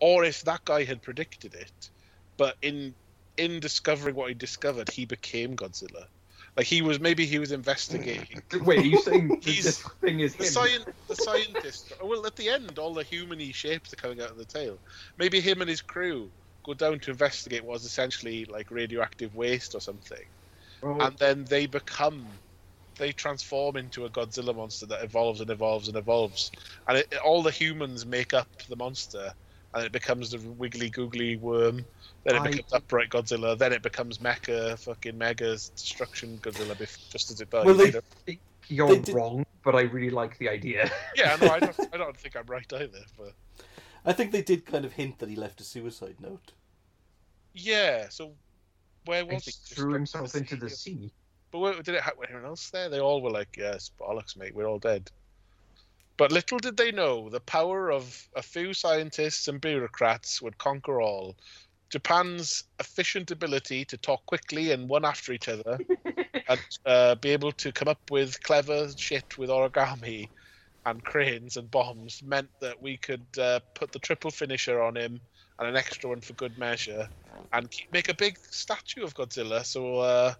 Or if that guy had predicted it, but in in discovering what he discovered, he became Godzilla. Like he was maybe he was investigating. Wait, are you saying He's- this thing is The science, the scientist. Well, at the end, all the human-y shapes are coming out of the tail. Maybe him and his crew go down to investigate what was essentially like radioactive waste or something. Oh, and then they become they transform into a Godzilla monster that evolves and evolves and evolves, and it, all the humans make up the monster, and it becomes the wiggly googly worm. Then it I- becomes upright Godzilla. Then it becomes Mecha fucking Mega's destruction Godzilla just as it dies. Well, they- You know? think you're They did- wrong, but I really like the idea. yeah, no, I don't, I don't think I'm right either. But I think they did kind of hint that he left a suicide note. yeah, so where was he? threw himself into the sea. But where, did it have anyone else there? They all were like, "Yes, bollocks, mate, we're all dead." But little did they know the power of a few scientists and bureaucrats would conquer all. Japan's efficient ability to talk quickly and one after each other, and uh, be able to come up with clever shit with origami and cranes and bombs meant that we could uh, put the triple finisher on him and an extra one for good measure, and keep, make a big statue of Godzilla. So uh,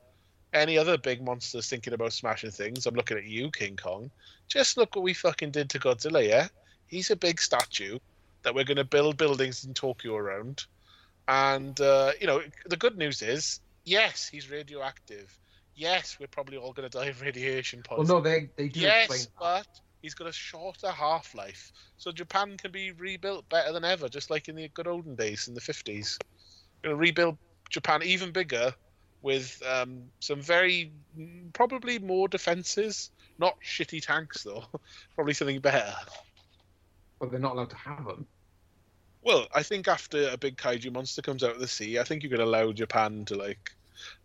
any other big monsters thinking about smashing things, I'm looking at you, King Kong. Just look what we fucking did to Godzilla, yeah? He's a big statue that we're going to build buildings in Tokyo around. And, uh, you know, the good news is, yes, he's radioactive. Yes, we're probably all going to die of radiation poisoning. Well, no, they they do yes, but he's got a shorter half life. So Japan can be rebuilt better than ever, just like in the good olden days in the 50s. Going to rebuild Japan even bigger with um, some very, mm, probably more defences. Not shitty tanks, though. probably something better. Well, they're not allowed to have them. Well, I think after a big kaiju monster comes out of the sea, I think you could allow Japan to like.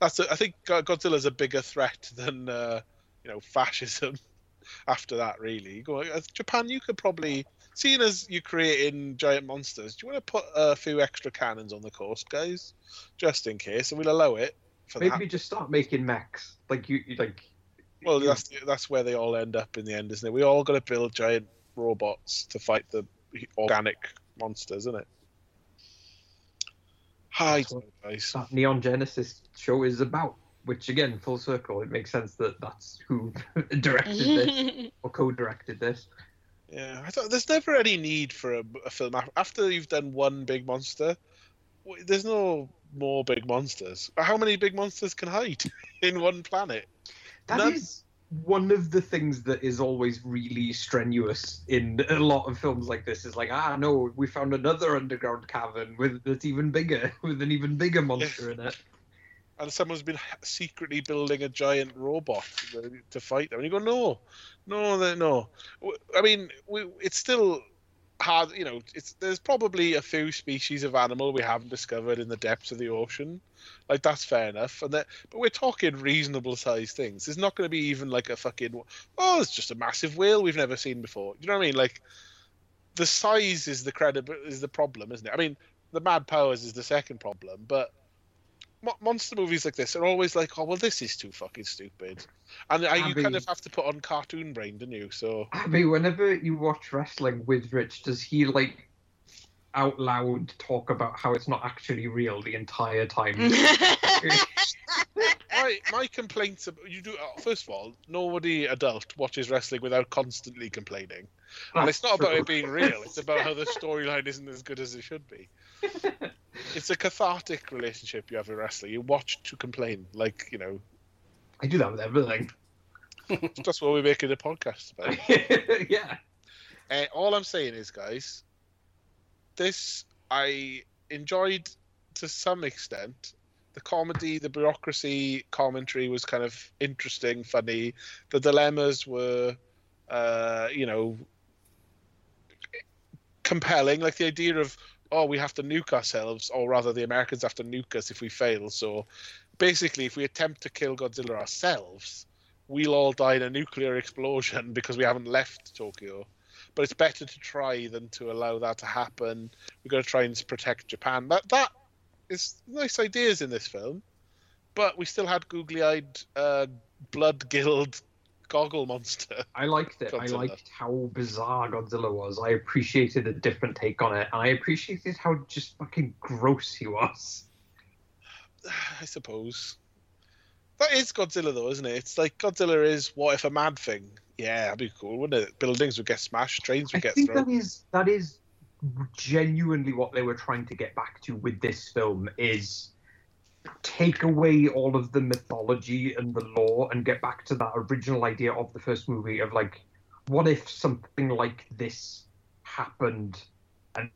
That's. A, I think Go- Godzilla's a bigger threat than uh, you know fascism. After that, really, uh, Japan. You could probably seeing as you're creating giant monsters, do you want to put a few extra cannons on the coast, guys, just in case, and we'll allow it for Maybe that. just start making mechs. Like you, you- like. Well, you- that's that's where they all end up in the end, isn't it? We all got to build giant robots to fight the organic monsters, isn't it? Hi, guys. that Neon Genesis show is about. Which again, full circle, it makes sense that that's who directed this or co-directed this. Yeah, I thought there's never any need for a, a film after you've done one big monster. There's no more big monsters. How many big monsters can hide in one planet? That is None- one of the things that is always really strenuous in a lot of films like this. Is like, ah, no, we found another underground cavern with that's even bigger, with an even bigger monster in it. And someone's been secretly building a giant robot to- to fight them. And you go, no, no, no, I mean, we, it's still hard. You know, it's there's probably a few species of animal we haven't discovered in the depths of the ocean. Like that's fair enough. And that, but we're talking reasonable sized things. It's not going to be even like a fucking oh, it's just a massive whale we've never seen before. You know what I mean? Like the size is the credible is the problem, isn't it? I mean, the mad powers is the second problem, but monster movies like this are always like, oh well, this is too fucking stupid, and you kind of have to put on cartoon brain, don't you? So Abby, whenever you watch wrestling with Rich, does he like out loud talk about how it's not actually real the entire time? my my complaints about you do uh, first of all, nobody adult watches wrestling without constantly complaining, and it's not about it being real. It's about how the storyline isn't as good as it should be. It's a cathartic relationship you have with wrestling. You watch to complain, like you know. I do that with everything. That's what we're making a podcast about. yeah. Uh, all I'm saying is, guys, this I enjoyed to some extent. The comedy, the bureaucracy commentary was kind of interesting, funny. The dilemmas were, uh, you know, compelling. Like the idea of, oh, we have to nuke ourselves, or rather, the Americans have to nuke us if we fail. So basically, if we attempt to kill Godzilla ourselves, we'll all die in a nuclear explosion because we haven't left Tokyo but it's better to try than to allow that to happen. We've got to try and protect Japan. That that is nice ideas in this film, but we still had googly-eyed, uh, blood-gilled goggle monster. I liked it. I liked how bizarre Godzilla was. I appreciated a different take on it, and I appreciated how just fucking gross he was. I suppose that is Godzilla, though, isn't it? It's like Godzilla is what if a mad thing? Yeah, that'd be cool, wouldn't it? Buildings would get smashed, trains would get smashed. I think thrown. that is that is genuinely what they were trying to get back to with this film is take away all of the mythology and the lore and get back to that original idea of the first movie of like what if something like this happened and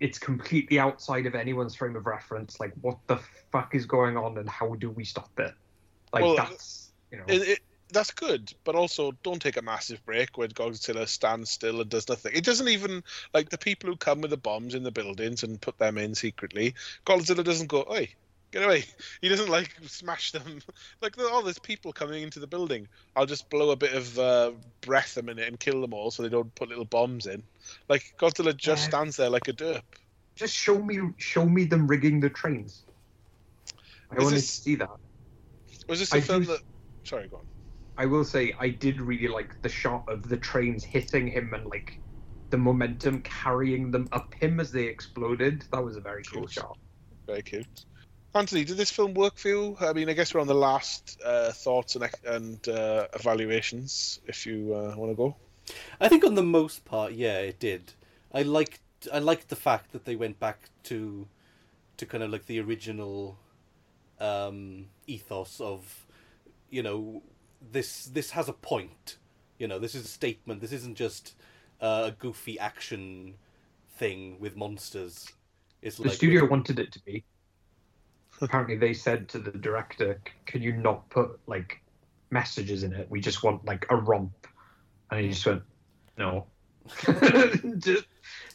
it's completely outside of anyone's frame of reference like what the fuck is going on and how do we stop it like Well, that's you know it, it, that's good, but also don't take a massive break where Godzilla stands still and does nothing. It doesn't even like the people who come with the bombs in the buildings and put them in secretly. Godzilla doesn't go, "Oi, get away!" He doesn't like smash them. Like, oh, there's people coming into the building. I'll just blow a bit of uh, breath a minute and kill them all, so they don't put little bombs in. Like Godzilla just Yeah. stands there like a derp. just show me show me them rigging the trains i Is wanted this- to see that Was this a I film do- that? Sorry, go on. I will say I did really like the shot of the trains hitting him and like the momentum carrying them up him as they exploded. That was a very cool shot. Very cute. Anthony, did this film work for you? I mean, I guess we're on the last uh, thoughts and, and uh, evaluations. If you uh, want to go, I think on the most part, yeah, it did. I liked I liked the fact that they went back to to kind of like the original um, ethos of you know this this has a point. You know, this is a statement. This isn't just uh, a goofy action thing with monsters. It's The like studio wanted it to be. Apparently, they said to the director, "Can you not put like messages in it? We just want like a romp." And he just went, "No." just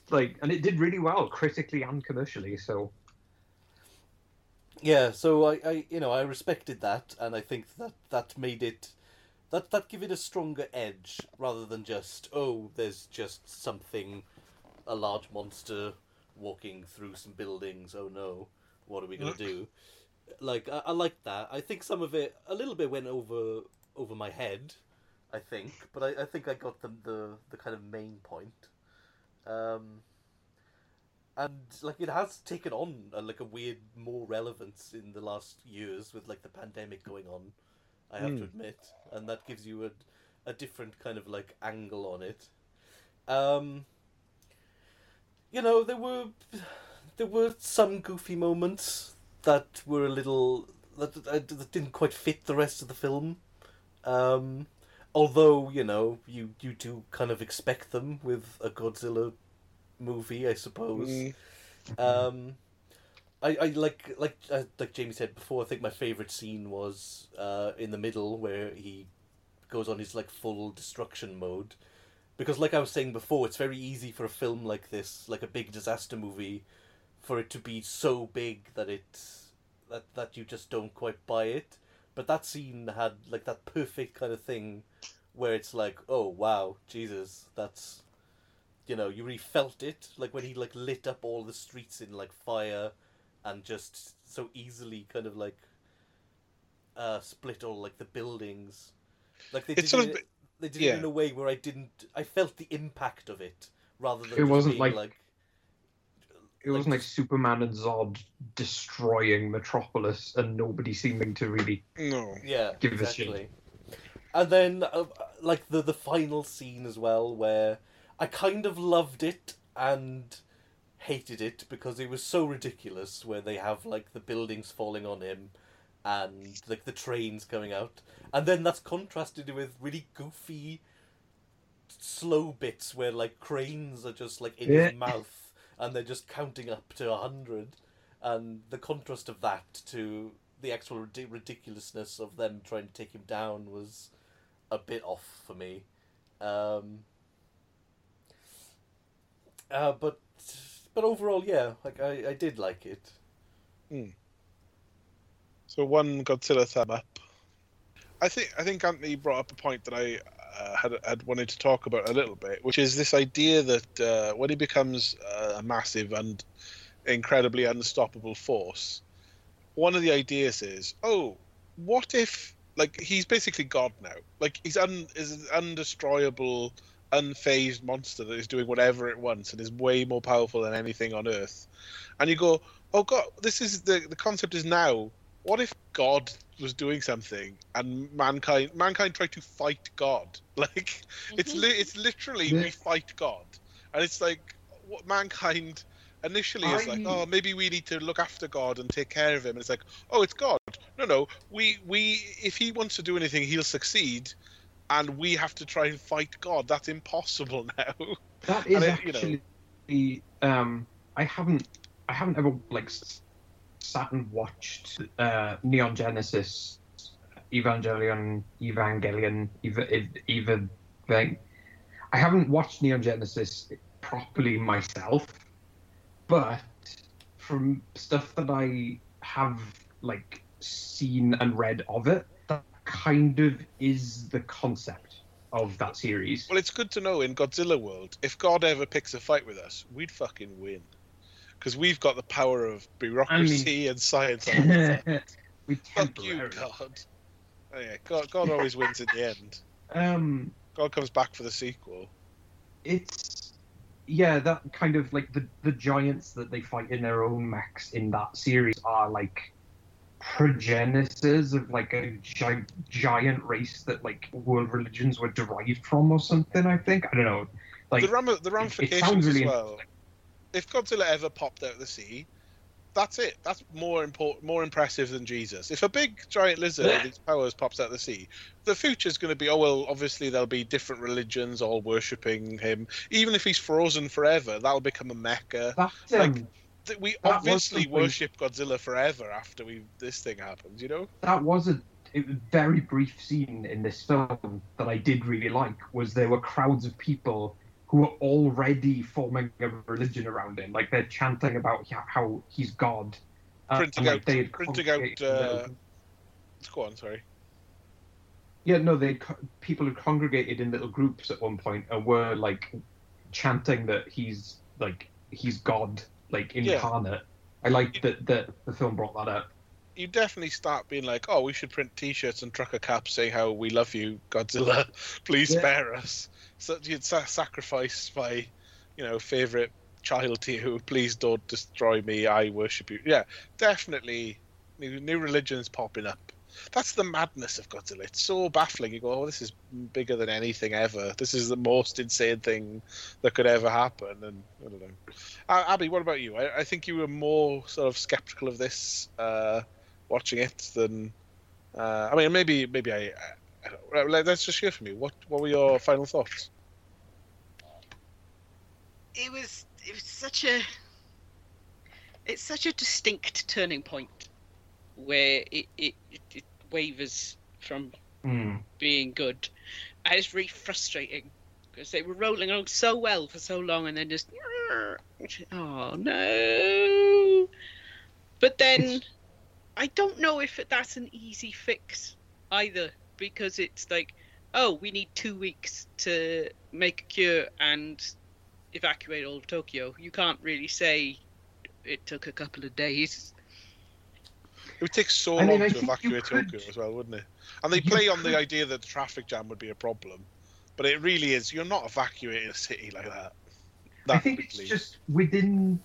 like, and it did really well critically and commercially. So Yeah, so I, I, you know, I respected that, and I think that that made it, that that give it a stronger edge rather than just oh, there's just something a large monster walking through some buildings. Oh no, what are we gonna do? Like I, I like that. I think some of it a little bit went over over my head. I think, but I, I think I got the the the kind of main point. Um, and like it has taken on a, like a weird more relevance in the last years with like the pandemic going on. I have to Mm. admit, and that gives you a a different kind of like angle on it. Um, you know, there were there were some goofy moments that were a little that, that that didn't quite fit the rest of the film. Um, although you know you you do kind of expect them with a Godzilla movie, I suppose. Mm. Um, I, I like like uh, like Jamie said before. I think my favorite scene was uh, in the middle where he goes on his like full destruction mode, because like I was saying before, it's very easy for a film like this, like a big disaster movie, for it to be so big that it that that you just don't quite buy it. But that scene had like that perfect kind of thing, where it's like, oh wow, Jesus, that's you know, you really felt it, like when he like lit up all the streets in like fire, and just so easily kind of like uh split all like the buildings. Like they It's did sort it, of- they did yeah. it in a way where I didn't. I felt the impact of it rather than It just wasn't being, like- It wasn't like Superman and Zod destroying Metropolis and nobody seeming to really. No. Yeah, Give a exactly. And then, uh, like the the final scene as well, where I kind of loved it and hated it because it was so ridiculous. Where they have like the buildings falling on him, and like the trains coming out, and then that's contrasted with really goofy, slow bits where like cranes are just like in Yeah. his mouth, and they're just counting up to a hundred, and the contrast of that to the actual rid- ridiculousness of them trying to take him down was a bit off for me. Um, uh, but but overall, yeah, like I, I did like it. So one Godzilla thumb up. I think I think Anthony brought up a point that I uh, had had wanted to talk about a little bit, which is this idea that uh, when he becomes uh, a massive and incredibly unstoppable force, one of the ideas is, oh, what if like he's basically God now? Like he's un is an undestroyable, unfazed monster that is doing whatever it wants and is way more powerful than anything on Earth. And you go, oh God, this is the the concept is now. What if God was doing something and mankind mankind tried to fight God? Like it's li- it's literally we fight God, and it's like what mankind initially is like, oh, maybe we need to look after God and take care of him. And it's like, oh, it's God. No, no, we we if he wants to do anything, he'll succeed, and we have to try and fight God. That's impossible now. That is And it- you know- actually. Um, I haven't. I haven't ever like s- sat and watched uh, Neon Genesis, Evangelion, Evangelion, Eva, Eva thing. I haven't watched Neon Genesis properly myself, but from stuff that I have like seen and read of it, that kind of is the concept of that series. Well, it's good to know in Godzilla world, if God ever picks a fight with us, we'd fucking win. Because we've got the power of bureaucracy and science. On our side. we Fuck you. God. Oh, yeah, God. God always wins in the end. Um, God comes back for the sequel. it's yeah, that kind of like the the giants that they fight in their own mechs in that series are like progenitors of like a gi- giant race that like world religions were derived from or something. I think I don't know. Like the, ram- the ramifications really as well. If Godzilla ever popped out of the sea, that's it. That's more important, more impressive than Jesus. If a big giant lizard with its powers pops out of the sea, the future's going to be oh well. Obviously, there'll be different religions all worshipping him. Even if he's frozen forever, that'll become a mecca. that, like- um, Th- We obviously worship Godzilla forever after we this thing happens. You know. that was a, a very brief scene in this film that I did really like. Was there were crowds of people who are already forming a religion around him, like they're chanting about how, he's God. Uh, Printing like, out- they printing out, uh, Go on. Sorry. yeah, no, they people had congregated in little groups at one point and were like chanting that he's like he's God, like incarnate. I like that that the film brought that up. You definitely start being like, oh, we should print T-shirts and trucker caps saying how we love you, Godzilla. Please Yeah. spare us. So you'd sa- sacrifice my, you know, favorite child to you. Please don't destroy me. I worship you. Yeah, definitely. New, new religions popping up. That's the madness of Godzilla. It's so baffling. You go, oh, this is bigger than anything ever. This is the most insane thing that could ever happen. And I don't know. Uh, Abby, what about you? I, I think you were more sort of skeptical of this uh, watching it than. Uh, I mean, maybe maybe I. I don't, let- let's just hear from you. What what were your final thoughts? it was it was such a it's such a distinct turning point where it it, it, it wavers from Mm. being good and it's really frustrating because they were rolling along so well for so long and then just oh no but then i don't know if that's an easy fix either because it's like oh we need two weeks to make a cure and evacuate all of tokyo you can't really say it took a couple of days It would take so I long I to evacuate could- Tokyo as well, wouldn't it? And they You play on the idea that the traffic jam would be a problem, but it really is. You're not evacuating a city like that. I That think it's just within,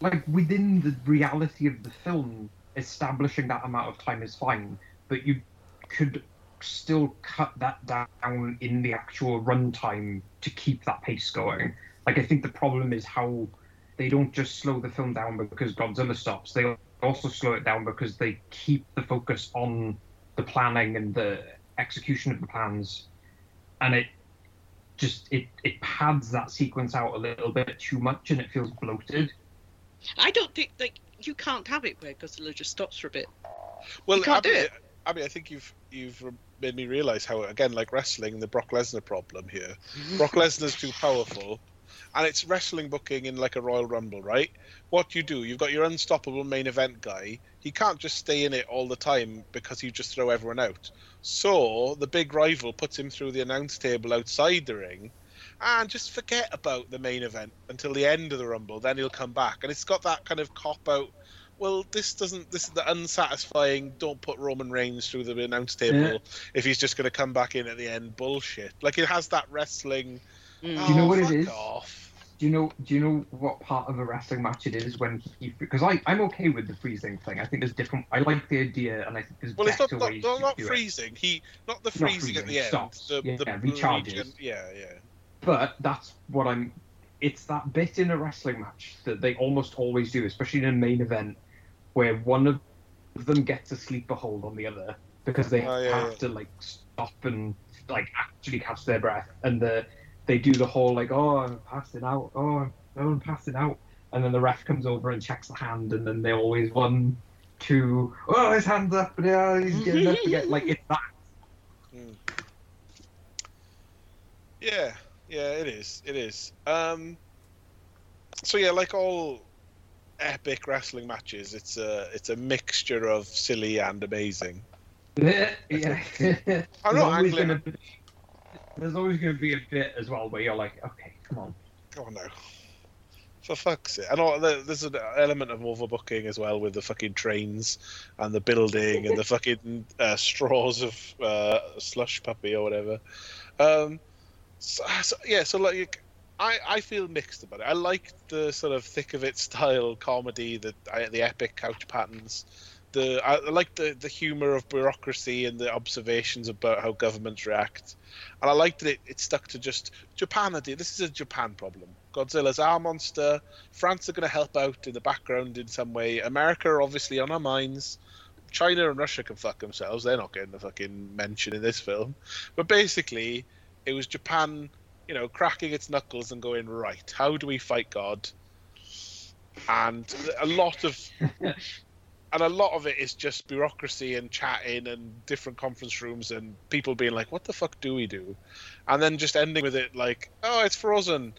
like within the reality of the film, establishing that amount of time is fine, but you could still cut that down in the actual runtime to keep that pace going. Like I think the problem is how they don't just slow the film down because Godzilla stops. They also slow it down because they keep the focus on the planning and the execution of the plans, and it just it it pads that sequence out a little bit too much and it feels bloated. i don't think like you can't have it where godzilla just stops for a bit Well, You can't Abby, do it. Abby, I think you've you've made me realise how again, like wrestling, the Brock Lesnar problem here. Brock Lesnar's too powerful, and it's wrestling booking in like a Royal Rumble, right? What you do, you've got your unstoppable main event guy. He can't just stay in it all the time because you just throw everyone out. So the big rival puts him through the announce table outside the ring. And just forget about the main event until the end of the Rumble. Then he'll come back, and it's got that kind of cop out well, this doesn't. This is the unsatisfying. Don't put Roman Reigns through the announce table Yeah. if he's just going to come back in at the end. Bullshit. Like it has that wrestling. Mm. Do you know "Oh, what it is? Off. Do you know do you know what part of a wrestling match it is when he because I I'm okay with the freezing thing. I think there's different. I like the idea, and I think there's Well, it's not better not, ways not, not do it. freezing. He not the Not freezing, at the end. stops. The, Yeah, the recharges. regen- Yeah, yeah. But that's what I'm. It's that bit in a wrestling match that they almost always do, especially in a main event, where one of them gets a sleeper hold on the other because they Oh, yeah, have yeah. to like stop and like actually catch their breath, and the they do the whole like, oh, I'm passing out, oh, no, I'm passing out, and then the ref comes over and checks the hand, and then they always one, two, oh, his hand's up, yeah, he's getting up again. Like it's that. Yeah, yeah, it is. It is. Um, so yeah, like all epic wrestling matches, it's a it's a mixture of silly and amazing. yeah. there's, I'm not always angling- gonna be, there's always going to be a bit as well where you're like, okay, come on. Oh no. For fuck's sake. And all, there's an element of overbooking as well with the fucking trains and the building and the fucking uh, straws of uh, slush puppy or whatever. Um, so, so- yeah, so like, I, I feel mixed about it. I like the sort of thick of it style comedy, the uh, the epic couch patterns. The I, like the the humor of bureaucracy and the observations about how governments react. And I like that it, it stuck to just Japan. This is a Japan problem. Godzilla's our monster. France are going to help out in the background in some way. America are obviously on our minds. China and Russia can fuck themselves. They're not getting a fucking mention in this film. But basically, it was Japan, you know, cracking its knuckles and going, right, how do we fight God? And a lot of and a lot of it is just bureaucracy and chatting and different conference rooms and people being like, "What the fuck do we do?" And then just ending with it like, "Oh, it's frozen."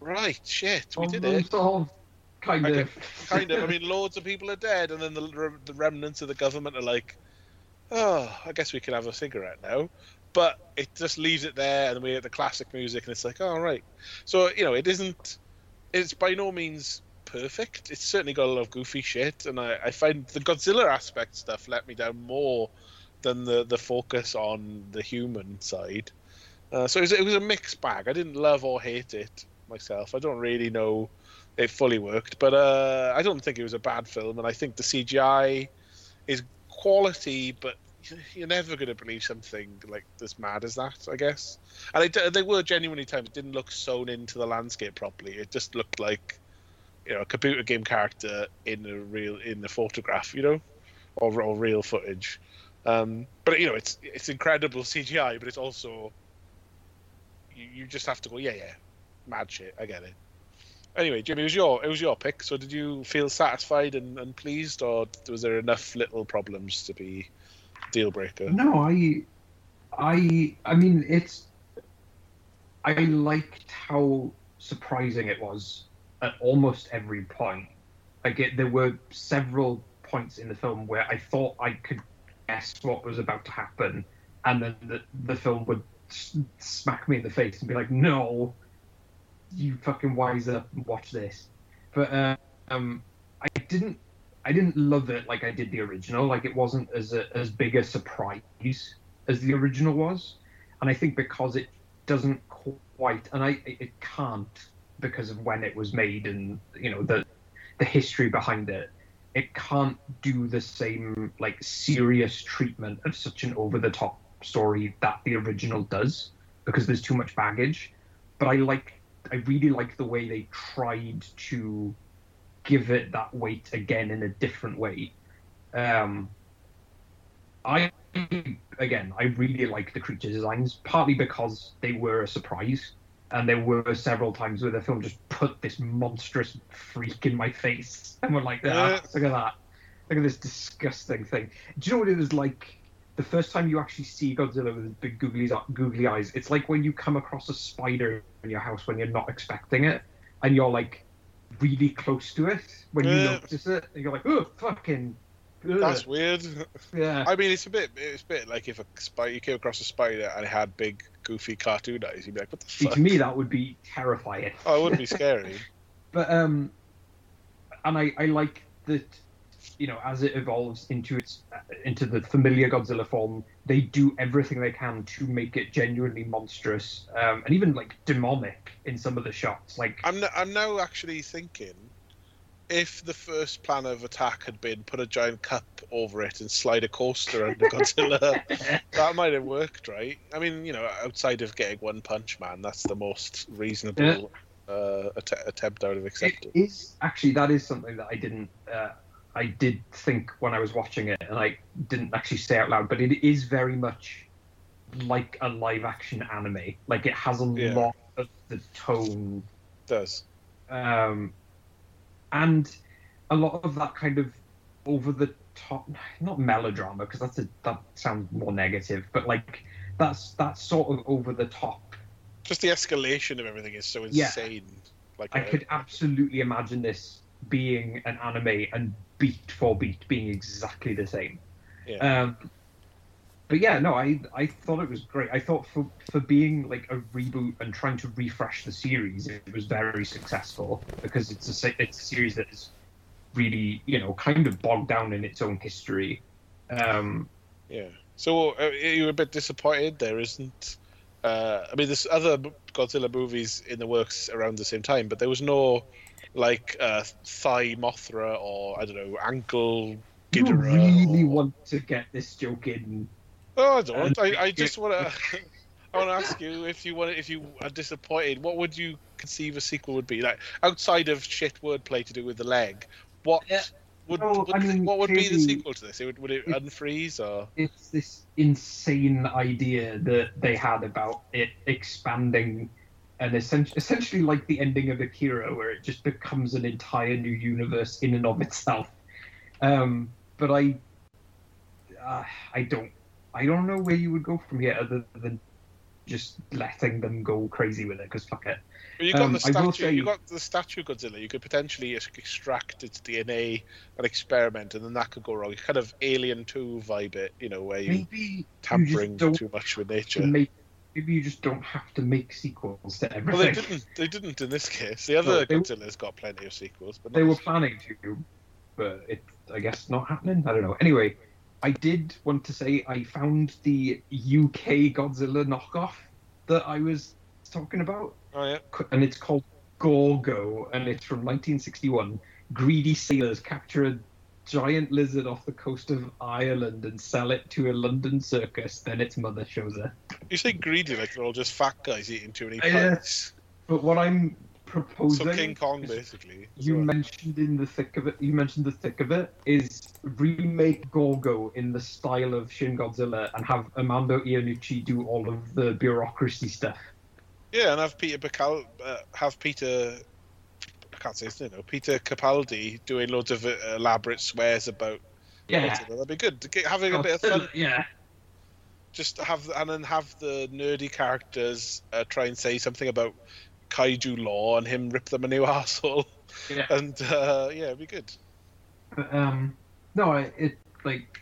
Right, shit, we did it. kind Okay, of. Kind of. I mean, loads of people are dead, and then the, the remnants of the government are like, "Oh, I guess we can have a cigarette now." But it just leaves it there, and we get the classic music, and it's like, "All right." So you know, it isn't it's by no means perfect. It's certainly got a lot of goofy shit, and I, I find the Godzilla aspect stuff let me down more than the the focus on the human side. Uh, so it was, it was a mixed bag. I didn't love or hate it myself. I don't really know it fully worked, but uh, I don't think it was a bad film, and I think the CGI is quality, but you're never going to believe something like as mad as that, I guess. And it, they were genuinely times it didn't look sewn into the landscape properly. It just looked like you know a computer game character in a real in the photograph, you know, or, or real footage. Um, but you know, it's it's incredible CGI, but it's also you, you just have to go, yeah, yeah, mad shit. I get it. Anyway, Jimmy, it was your it was your pick. So did you feel satisfied and, and pleased, or was there enough little problems to be deal breaker? No, I, I, I mean, it's. I liked how surprising it was at almost every point. Like it, there were several points in the film where I thought I could guess what was about to happen, and then the the film would smack me in the face and be like, "No, you fucking wise up and watch this." But uh, um, I didn't I didn't love it like I did the original. Like it wasn't as a, as big a surprise as the original was, and I think because it doesn't quite, and I it can't because of when it was made and you know the the history behind it. It can't do the same like serious treatment of such an over the top story that the original does because there's too much baggage. But I like I really like the way they tried to give it that weight again in a different way. Um, I again, I really like the creature designs, partly because they were a surprise, and there were several times where the film just put this monstrous freak in my face, and we're like, ah, look at that, look at this disgusting thing. Do you know what it was like? The first time you actually see Godzilla with his big googly, googly eyes, it's like when you come across a spider in your house when you're not expecting it, and you're like really close to it when you Yeah. notice it, and you're like, oh, fucking. ugh." That's weird. yeah. I mean, it's a bit it's a bit like if a spider you came across a spider and it had big goofy cartoon eyes, you'd be like, what the See, fuck? to me, that would be terrifying. Oh, it wouldn't be scary. But um, and I I like that, you know, as it evolves into its into the familiar Godzilla form, they do everything they can to make it genuinely monstrous, um, and even like demonic in some of the shots. Like, I'm n- I'm now actually thinking if the first plan of attack had been put a giant cup over it and slide a coaster under Godzilla, that might have worked, right? I mean, you know, outside of getting one punch man, that's the most reasonable uh, att- attempt I would have accepted. is actually that is something that I didn't. Uh, I did think when I was watching it, and I didn't actually say out loud, but it is very much like a live action anime. Like it has a Yeah. lot of the tone It does. um, and a lot of that kind of over the top, not melodrama because that's a, that sounds more negative, but like that's that sort of over the top. Just the escalation of everything is so Yeah. insane. Like I uh, could absolutely imagine this being an anime and beat for beat being exactly the same. Yeah. Um, but yeah, no, I I thought it was great. I thought for for being like a reboot and trying to refresh the series, it was very successful because it's a it's a series that is really you know kind of bogged down in its own history. Um, Yeah. So uh, you were a bit disappointed there isn't. Uh, I mean, there's other Godzilla movies in the works around the same time, but there was no like uh, thigh Mothra or I don't know ankle you really or- want to get this joke in? Oh, I don't. I, I just want to. I want to ask you if you want if you are disappointed, what would you conceive a sequel would be like outside of shit wordplay to do with the leg? What Yeah. would, Well, would I mean, what would be the sequel to this? It would, would it It- unfreeze or it's this insane idea that they had about it expanding and essentially, essentially like the ending of Akira, where it just becomes an entire new universe in and of itself. Um, but I, uh, I don't, I don't know where you would go from here other than just letting them go crazy with it. Because fuck it. Well, you got Um, the statue. say- You got the statue Godzilla. You could potentially extract its DNA and experiment, and then that could go wrong. You kind of Alien Two vibe it, you know, where you Maybe you tampering just too much with nature. make maybe you just don't have to make sequels to everything. Well, they didn't. They didn't in this case. The other No, Godzilla's got plenty of sequels, but They were planning to, but it's I guess not happening. I don't know. Anyway, I did want to say I found the UK Godzilla knockoff that I was talking about, Oh yeah. and it's called Gorgo, and it's from 1961. Greedy sailors capture a giant lizard off the coast of Ireland and sell it to a London circus. Then its mother shows up. You say greedy like they're all just fat guys eating too many Yeah. pies. But what I'm proposing, So King Kong, basically. you mentioned in the thick of it you mentioned the thick of it is remake Gorgo in the style of Shin Godzilla and have Armando Iannucci do all of the bureaucracy stuff. Yeah, and have Peter Bacal- uh, have Peter. I can't say his name. No, Peter Capaldi doing loads of uh, elaborate swears about. Yeah. That'd be good. Get- Having a bit of fun. Yeah. Just have and then have the nerdy characters uh, try and say something about kaiju law and him rip them a new asshole. Yeah. And uh, yeah, it'd be good. But, um no, I- it like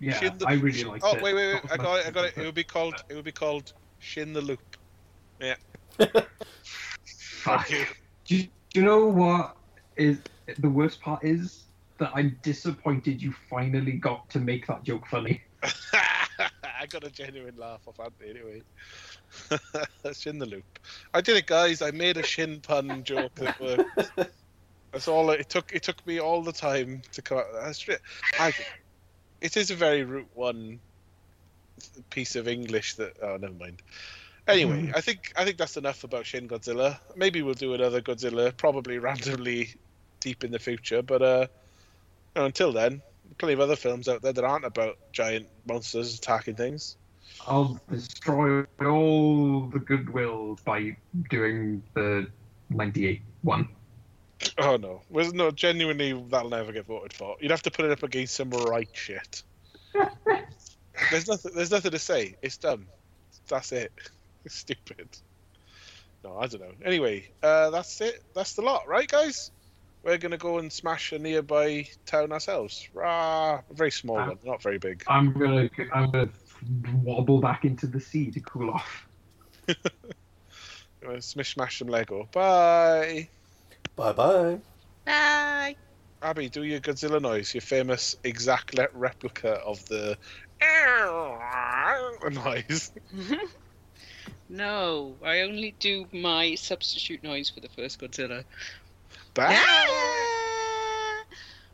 yeah, Shin the- I really liked it Oh it. wait, wait, wait! I got it! I got it! It would be called. It would be called Shin the Loop. Fuck. Do you, do you know what is the worst part is that I'm disappointed you finally got to make that joke funny. I got a genuine laugh off Anthony anyway. That's in the loop. I did it, guys. I made a shin pun joke that worked. That's all. It took. It took me all the time to come. Out. That's true. I, it is a very root one piece of English that. Oh, never mind. Anyway, I think I think that's enough about Shin Godzilla. Maybe we'll do another Godzilla, probably randomly deep in the future. But uh, you know, until then, plenty of other films out there that aren't about giant monsters attacking things. I'll destroy all the goodwill by doing the 98 one. Oh no, was no genuinely that'll never get voted for. You'd have to put it up against some right shit. there's nothing. There's nothing to say. It's done. That's it. It's stupid. No, I don't know. Anyway, uh, that's it. That's the lot, right, guys? We're gonna go and smash a nearby town ourselves. Rah! A very small Ah. one, not very big. I'm gonna I'm gonna wobble back into the sea to cool off. Smash, smash some Lego. Bye. Bye bye. Bye. Abby, do your Godzilla noise, your famous exact replica of the noise. No, I only do my substitute noise for the first Godzilla.